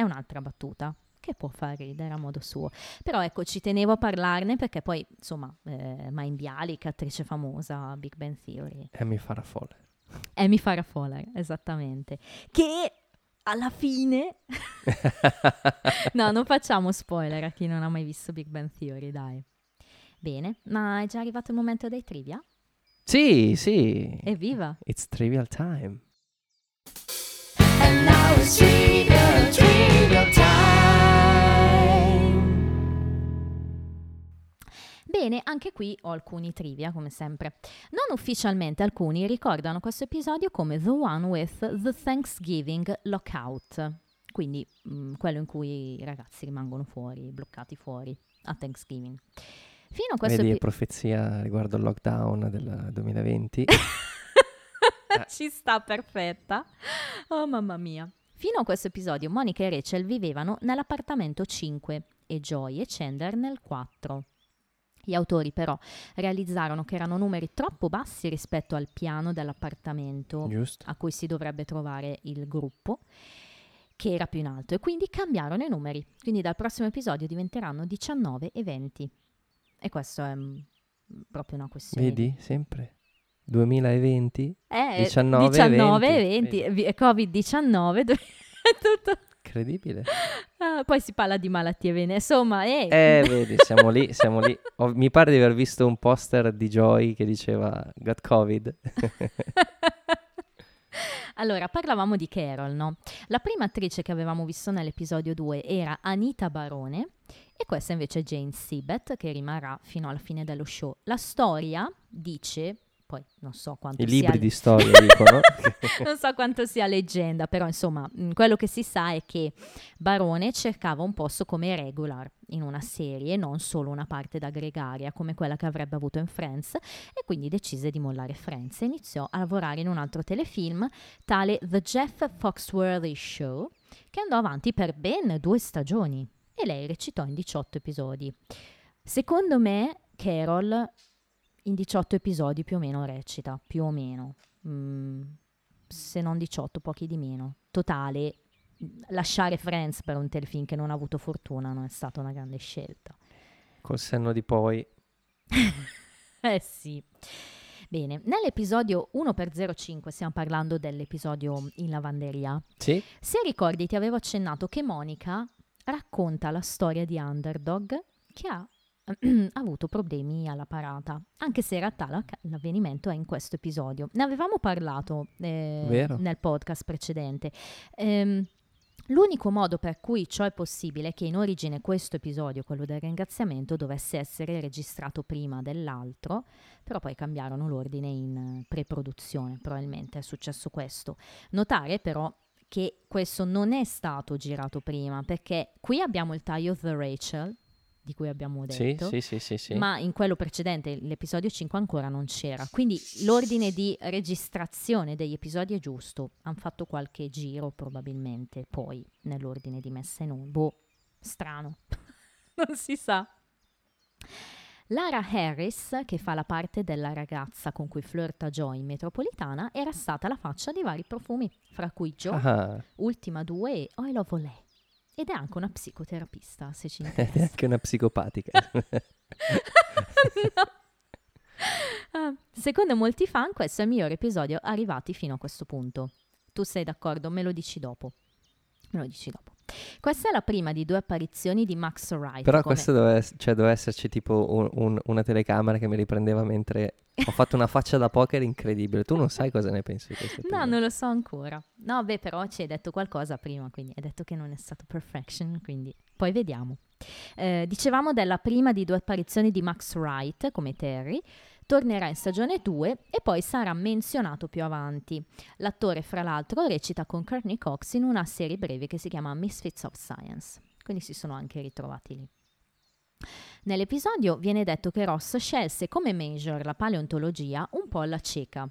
è un'altra battuta che può far ridere a modo suo. Però ecco, ci tenevo a parlarne perché poi, insomma, eh, Main Bialik, attrice famosa, Big Bang Theory, E mi farà folle. Amy Farrah Fowler, esattamente, che alla fine... no, non facciamo spoiler a chi non ha mai visto Big Bang Theory, dai. Bene, ma è già arrivato il momento dei trivia? Sì, sì. Evviva! It's trivial time. Bene, anche qui ho alcuni trivia, come sempre. Non ufficialmente alcuni ricordano questo episodio come The One with the Thanksgiving Lockout, quindi mh, quello in cui i ragazzi rimangono fuori, bloccati fuori a Thanksgiving. Fino a questo Vedi, epi- profezia riguardo al lockdown del 2020. Ci sta perfetta. Oh mamma mia. Fino a questo episodio Monica e Rachel vivevano nell'appartamento 5 e Joy e Chandler nel 4. Gli autori però realizzarono che erano numeri troppo bassi rispetto al piano dell'appartamento Giusto. a cui si dovrebbe trovare il gruppo, che era più in alto, e quindi cambiarono i numeri. Quindi dal prossimo episodio diventeranno 19 e 20. E questo è mm, proprio una questione di Vedi, sempre. 2020, eh, 19 e 19 e 20. 20, vi- Covid-19, dove- è tutto. incredibile. Ah, poi si parla di malattie vene, insomma, eh, Eh, vedi, siamo lì, siamo lì. Ho- mi pare di aver visto un poster di Joy che diceva Got Covid. Allora, parlavamo di Carol, no? La prima attrice che avevamo visto nell'episodio 2 era Anita Barone e questa invece è Jane Sibbett che rimarrà fino alla fine dello show. La storia dice, poi non so quanto I sia libri di storia dicono. non so quanto sia leggenda, però insomma, mh, quello che si sa è che Barone cercava un posto come regular in una serie, non solo una parte da gregaria come quella che avrebbe avuto in Friends, e quindi decise di mollare Friends e iniziò a lavorare in un altro telefilm, tale The Jeff Foxworthy Show, che andò avanti per ben due stagioni e lei recitò in 18 episodi. Secondo me, Carol in 18 episodi più o meno recita, più o meno. Mm, se non 18, pochi di meno. Totale, mm, lasciare Friends per un telefilm che non ha avuto fortuna non è stata una grande scelta. Col senno di poi. Eh sì. Bene, nell'episodio 1x05 stiamo parlando dell'episodio in lavanderia. Sì? Se ricordi ti avevo accennato che Monica racconta la storia di Underdog che ha avuto problemi alla parata, anche se in realtà la- l'avvenimento è in questo episodio. Ne avevamo parlato eh, nel podcast precedente. Ehm, L'unico modo per cui ciò è possibile è che in origine questo episodio, quello del ringraziamento, dovesse essere registrato prima dell'altro, però poi cambiarono l'ordine in pre-produzione, probabilmente è successo questo. Notare però che questo non è stato girato prima, perché qui abbiamo il taglio The Rachel, di cui abbiamo detto, sì, sì, sì, sì. ma in quello precedente, l'episodio 5 ancora non c'era. Quindi l'ordine di registrazione degli episodi è giusto. Hanno fatto qualche giro probabilmente poi nell'ordine di messa in onda. Boh, strano. non si sa. Lara Harris, che fa la parte della ragazza con cui flirta Joy in metropolitana, era stata la faccia di vari profumi, fra cui Joe, Ah, Ultima 2 e I Love Olé. Ed è anche una psicoterapista, se ci ed interessa. è anche una psicopatica. No. Ah, secondo molti fan questo è il migliore episodio arrivati fino a questo punto. Tu sei d'accordo? Me lo dici dopo. Me lo dici dopo. Questa è la prima di due apparizioni di Max Wright. Però come- questo doveva, cioè, doveva esserci tipo un- un- una telecamera che mi riprendeva mentre ho fatto una faccia da poker incredibile. Tu non sai cosa ne pensi di questo? No, non lo so ancora. No, beh, però ci hai detto qualcosa prima, quindi hai detto che non è stato perfection, quindi poi vediamo. Eh, dicevamo della prima di due apparizioni di Max Wright come Terry, tornerà in stagione 2 e poi sarà menzionato più avanti. L'attore, fra l'altro, recita con Courtney Cox in una serie breve che si chiama Misfits of Science, quindi si sono anche ritrovati lì. Nell'episodio viene detto che Ross scelse come major la paleontologia un po' alla cieca,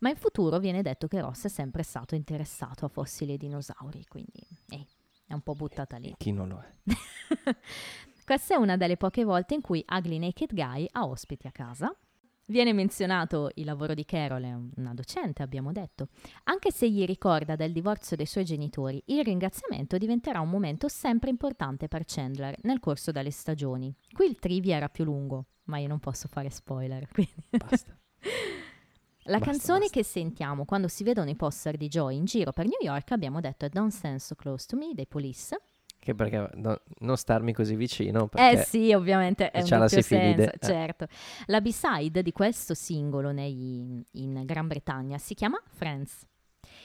ma in futuro viene detto che Ross è sempre stato interessato a fossili e dinosauri, quindi eh, è un po' buttata lì. Chi non lo è? Questa è una delle poche volte in cui Ugly Naked Guy ha ospiti a casa. Viene menzionato il lavoro di Carol, una docente, abbiamo detto. Anche se gli ricorda del divorzio dei suoi genitori, il ringraziamento diventerà un momento sempre importante per Chandler nel corso delle stagioni. Qui il trivia era più lungo, ma io non posso fare spoiler, quindi Basta. La Basta, canzone basta. che sentiamo quando si vedono i poster di Joy in giro per New York, abbiamo detto è Don't Stand So Close to Me dei Police. Che perché no- non starmi così vicino. Eh sì, ovviamente è un la senso, eh. certo. La B-side di questo singolo nei- in Gran Bretagna si chiama Friends.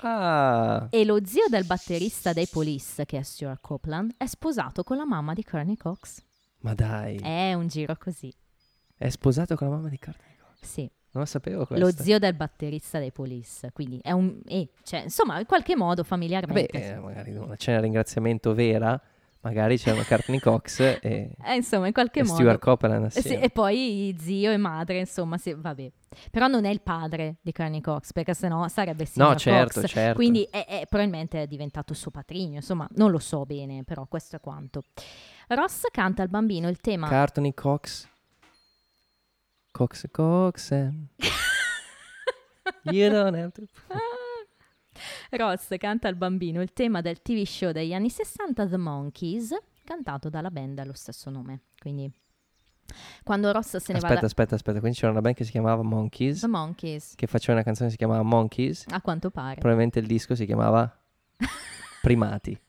Ah, E lo zio del batterista dei Police, che è Stuart Copeland, è sposato con la mamma di Courtney Cox. ma dai. È un giro così, È sposato con la mamma di Courtney Cox. sì. Non lo sapevo questo. Lo zio del batterista dei Police, quindi è un... eh, cioè, insomma, in qualche modo familiarmente. eh, magari una cena ringraziamento vera, magari c'erano Courtney Cox e, Eh, insomma, in qualche modo... Stuart Copeland Eh sì, e poi zio e madre, insomma, sì, vabbè. Però non è il padre di Courtney Cox, perché sennò sarebbe signor No, certo, Cox. certo. Quindi è, è- probabilmente è diventato suo patrigno, insomma, non lo so bene, però questo è quanto. Ross canta al bambino il tema... Courtney Cox. Cox Cox. You don't have to... Ross canta al bambino il tema del TV show degli anni 60 The Monkeys, cantato dalla band dello stesso nome. Quindi quando Ross se ne va Aspetta, da... aspetta, aspetta. Quindi c'era una band che si chiamava Monkeys, The Monkeys, che faceva una canzone che si chiamava Monkeys. a quanto pare. Probabilmente il disco si chiamava Primati.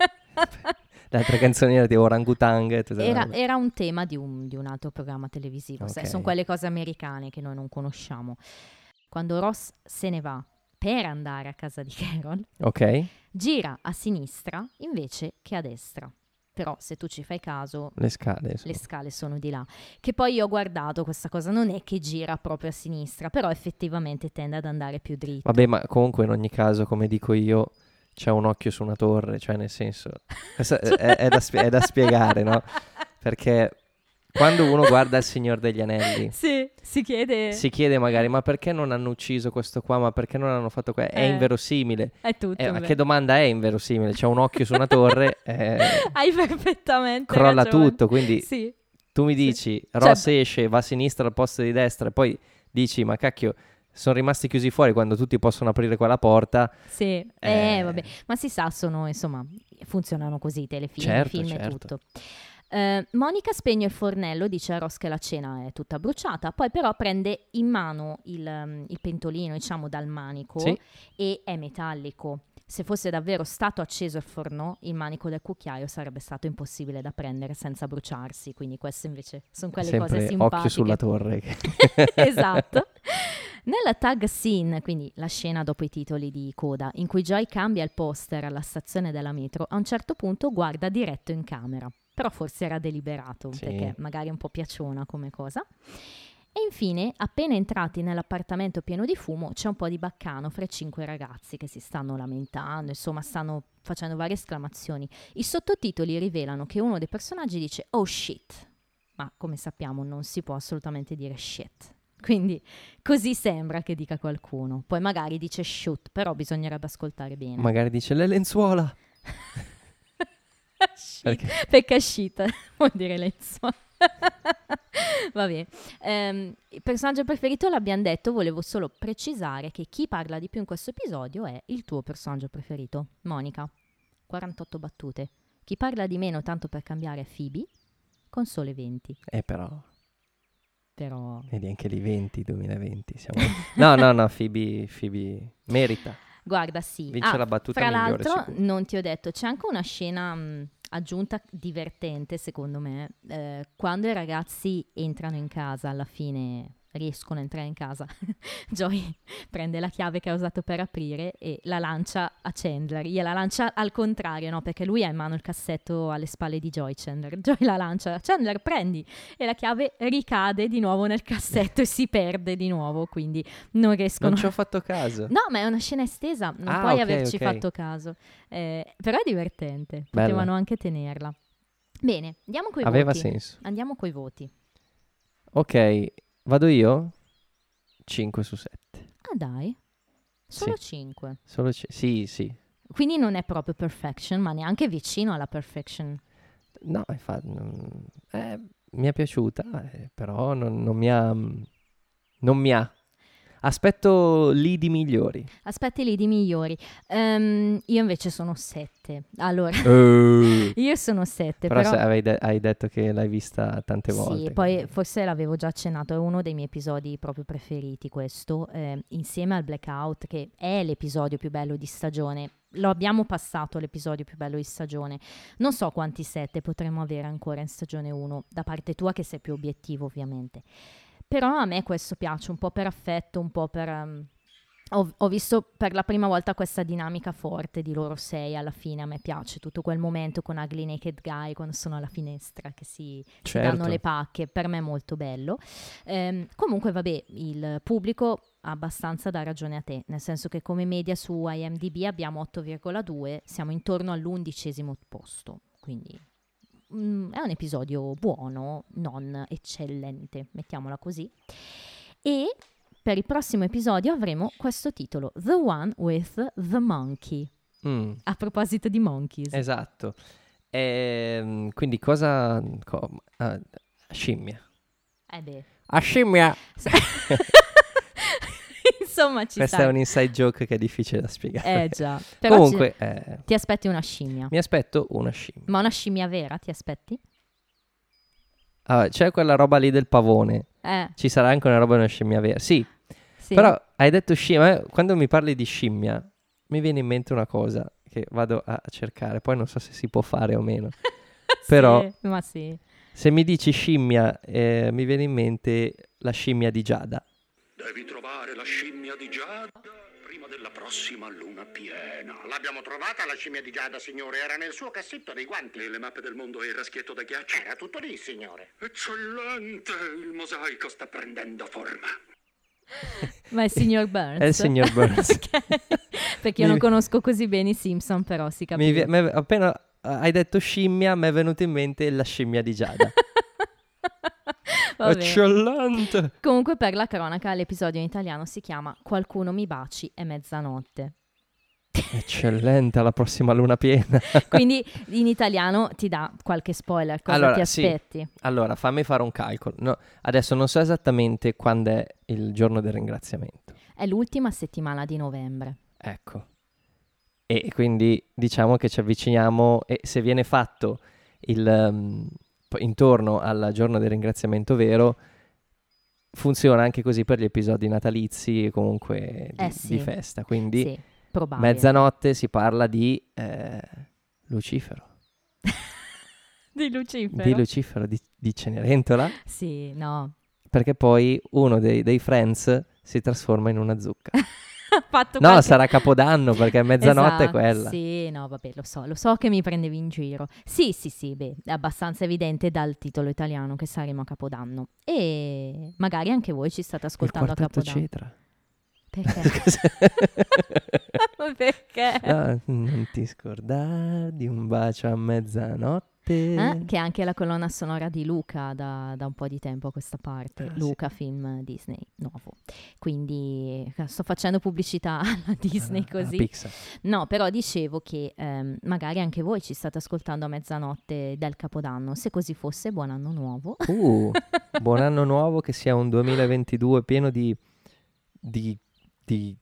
Le altre canzoni erano di Orangutang Era, era un tema di un, di un altro programma televisivo, sai, Ok. sono quelle cose americane che noi non conosciamo. Quando Ross se ne va per andare a casa di Carol, Ok, gira a sinistra invece che a destra. Però se tu ci fai caso, le scale. insomma. le scale sono di là. Che poi io ho guardato questa cosa, non è che gira proprio a sinistra, però effettivamente tende ad andare più dritto. Vabbè, ma comunque in ogni caso, come dico io, c'è un occhio su una torre, cioè nel senso... questo è, è- da, spie- è da spiegare, no? Perché quando uno guarda il Signore degli Anelli, Sì, si chiede... si chiede magari, ma perché non hanno ucciso questo qua, ma perché non hanno fatto questo? È Eh. inverosimile. È tutto. Eh, ma che domanda è inverosimile? C'è un occhio su una torre, eh, Hai perfettamente crolla ragione. tutto, quindi Sì, tu mi Sì. dici, Cioè, Ross esce, va a sinistra al posto di destra, e poi dici, ma cacchio, sono rimasti chiusi fuori quando tutti possono aprire quella porta. sì. Eh, Eh. vabbè. Ma si sa, sono, insomma, funzionano così i telefilm, Certo, film e certo. tutto. Eh, Monica spegne il fornello, dice a Ross che la cena è tutta bruciata, poi però prende in mano il, um, il pentolino, diciamo, dal manico Sì. e è metallico. Se fosse davvero stato acceso il forno, il manico del cucchiaio sarebbe stato impossibile da prendere senza bruciarsi. Quindi queste invece sono quelle cose Sempre simpatiche. occhio sulla torre. esatto. Nella tag scene, quindi la scena dopo i titoli di coda, in cui Joy cambia il poster alla stazione della metro, a un certo punto guarda diretto in camera. Però forse era deliberato, Sì. perché magari è un po' piaciona come cosa. E infine, appena entrati nell'appartamento pieno di fumo, c'è un po' di baccano fra i cinque ragazzi che si stanno lamentando, insomma, stanno facendo varie esclamazioni. I sottotitoli rivelano che uno dei personaggi dice "Oh shit", ma come sappiamo non si può assolutamente dire shit. Quindi così sembra che dica qualcuno. Poi magari dice shoot, però bisognerebbe ascoltare bene. Magari dice le lenzuola. Perché? Perché shit vuol dire lenzuola. Vabbè, Ehm, il personaggio preferito l'abbiamo detto, volevo solo precisare che chi parla di più in questo episodio è il tuo personaggio preferito, Monica. 48 battute. Chi parla di meno tanto per cambiare è Phoebe, con sole 20. Eh però, Però vedi anche lì 20, 2020. Siamo... no, no, no, Phoebe, Phoebe merita. Guarda, sì. Vince Ah, la battuta migliore, l'altro, sicuro. non ti ho detto, c'è anche una scena mh, aggiunta divertente, secondo me, eh, quando i ragazzi entrano in casa, alla fine riescono a entrare in casa, Joy prende la chiave che ha usato per aprire e la lancia a Chandler. Gliela lancia al contrario, no? Perché lui ha in mano il cassetto alle spalle di Joy, Chandler. Joy la lancia, Chandler prendi! E la chiave ricade di nuovo nel cassetto e si perde di nuovo, quindi non riescono Non ci ho fatto caso. No, ma è una scena estesa, non Ah, puoi ok, averci ok. fatto caso. Eh, però è divertente, Bella. potevano anche tenerla. Bene, andiamo coi Aveva voti. senso. Andiamo coi voti. Ok, vado io? 5 su 7. Ah dai, solo 5. Solo c- sì, sì. Quindi non è proprio perfection, ma neanche vicino alla perfection. No, infatti, non- eh, mi è piaciuta, eh, però non, non mi ha... Non mi ha. Aspetto lidi migliori. Aspetti lì di migliori. Ehm, io invece sono sette. Allora, Eh. io sono sette, Però, però... de- hai detto che l'hai vista tante volte. Sì, poi quindi- forse l'avevo già accennato, è uno dei miei episodi proprio preferiti questo, eh, insieme al Blackout, che è l'episodio più bello di stagione. Lo abbiamo passato l'episodio più bello di stagione. Non so quanti sette potremmo avere ancora in stagione 1, da parte tua che sei più obiettivo ovviamente. Però a me questo piace un po' per affetto, un po' per... ehm, ho, ho visto per la prima volta questa dinamica forte di loro sei alla fine, a me piace tutto quel momento con Ugly Naked Guy quando sono alla finestra che si, si Certo. danno le pacche, per me è molto bello. Ehm, comunque vabbè, il pubblico abbastanza da ragione a te, nel senso che come media su IMDb abbiamo 8,2, siamo intorno all'undicesimo posto, quindi mm, è un episodio buono, non eccellente, mettiamola così. E per il prossimo episodio avremo questo titolo, The One with the Monkey. Mm, A proposito di monkeys. esatto. Ehm, quindi cosa... co- ah, scimmia. Eh beh. A scimmia! Insomma, ci Questo sta. è un inside joke che è difficile da spiegare. Eh già. Però Comunque, eh, ci- ti aspetti una scimmia. mi aspetto una scimmia. Ma una scimmia vera ti aspetti? Ah, c'è quella roba lì del pavone. Eh, Ci sarà anche una roba di una scimmia vera. Sì, sì. però hai detto scimmia. eh, Quando mi parli di scimmia, mi viene in mente una cosa che vado a cercare. Poi non so se si può fare o meno. Sì, però- ma sì. Se mi dici scimmia, eh, mi viene in mente la scimmia di Giada. Devi trovare la scimmia di Giada prima della prossima luna piena. L'abbiamo trovata la scimmia di Giada, signore. Era nel suo cassetto dei guanti. Nelle mappe del mondo e il raschietto da ghiaccio. Era tutto lì, signore. Eccellente! Il mosaico sta prendendo forma. Ma è il signor Burns. È il signor Burns. Ok. Perché io Mi- non conosco così bene i Simpson, però si capisce. vi- appena hai detto scimmia, mi è venuto in mente la scimmia di Giada. Eccellente! Comunque per la cronaca l'episodio in italiano si chiama Qualcuno mi baci è mezzanotte. Eccellente, alla prossima luna piena. Quindi in italiano ti dà qualche spoiler, cosa Allora, ti sì. aspetti? Allora, fammi fare un calcolo. No, adesso non so esattamente quando è il giorno del ringraziamento. È l'ultima settimana di novembre. Ecco. E quindi diciamo che ci avviciniamo e se viene fatto il, p- intorno al giorno del ringraziamento vero, funziona anche così per gli episodi natalizi e comunque di, Eh sì. di festa. Quindi Sì, mezzanotte si parla di eh, Lucifero. Di Lucifero? Di Lucifero, di, di Cenerentola. Sì, no. Perché poi uno dei, dei friends si trasforma in una zucca. Fatto No, qualche- sarà Capodanno perché mezzanotte è Esatto, quella. Sì, no, vabbè, lo so, lo so che mi prendevi in giro. Sì, sì, sì, beh, è abbastanza evidente dal titolo italiano che saremo a Capodanno. E magari anche voi ci state ascoltando a Capodanno. cetra. Perché? Perché? Ah, non ti scordare di un bacio a mezzanotte. Eh? Che è anche la colonna sonora di Luca da, da un po' di tempo a questa parte. Ah, sì. Luca, film Disney nuovo. Quindi eh, sto facendo pubblicità alla Disney Ah, così. Pixar. No, però dicevo che ehm, magari anche voi ci state ascoltando a mezzanotte del Capodanno. Se così fosse, buon anno nuovo. Uh, buon anno nuovo, che sia un 2022 pieno di... di, di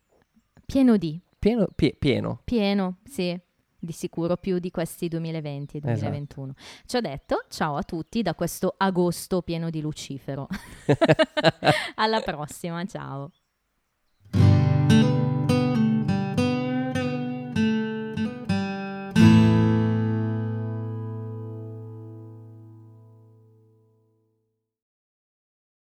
Pieno di, pieno, pie- pieno. pieno, sì. Di sicuro più di questi 2020 e Esatto. 2021. Ci ho detto ciao a tutti da questo agosto pieno di Lucifero. Alla prossima, ciao.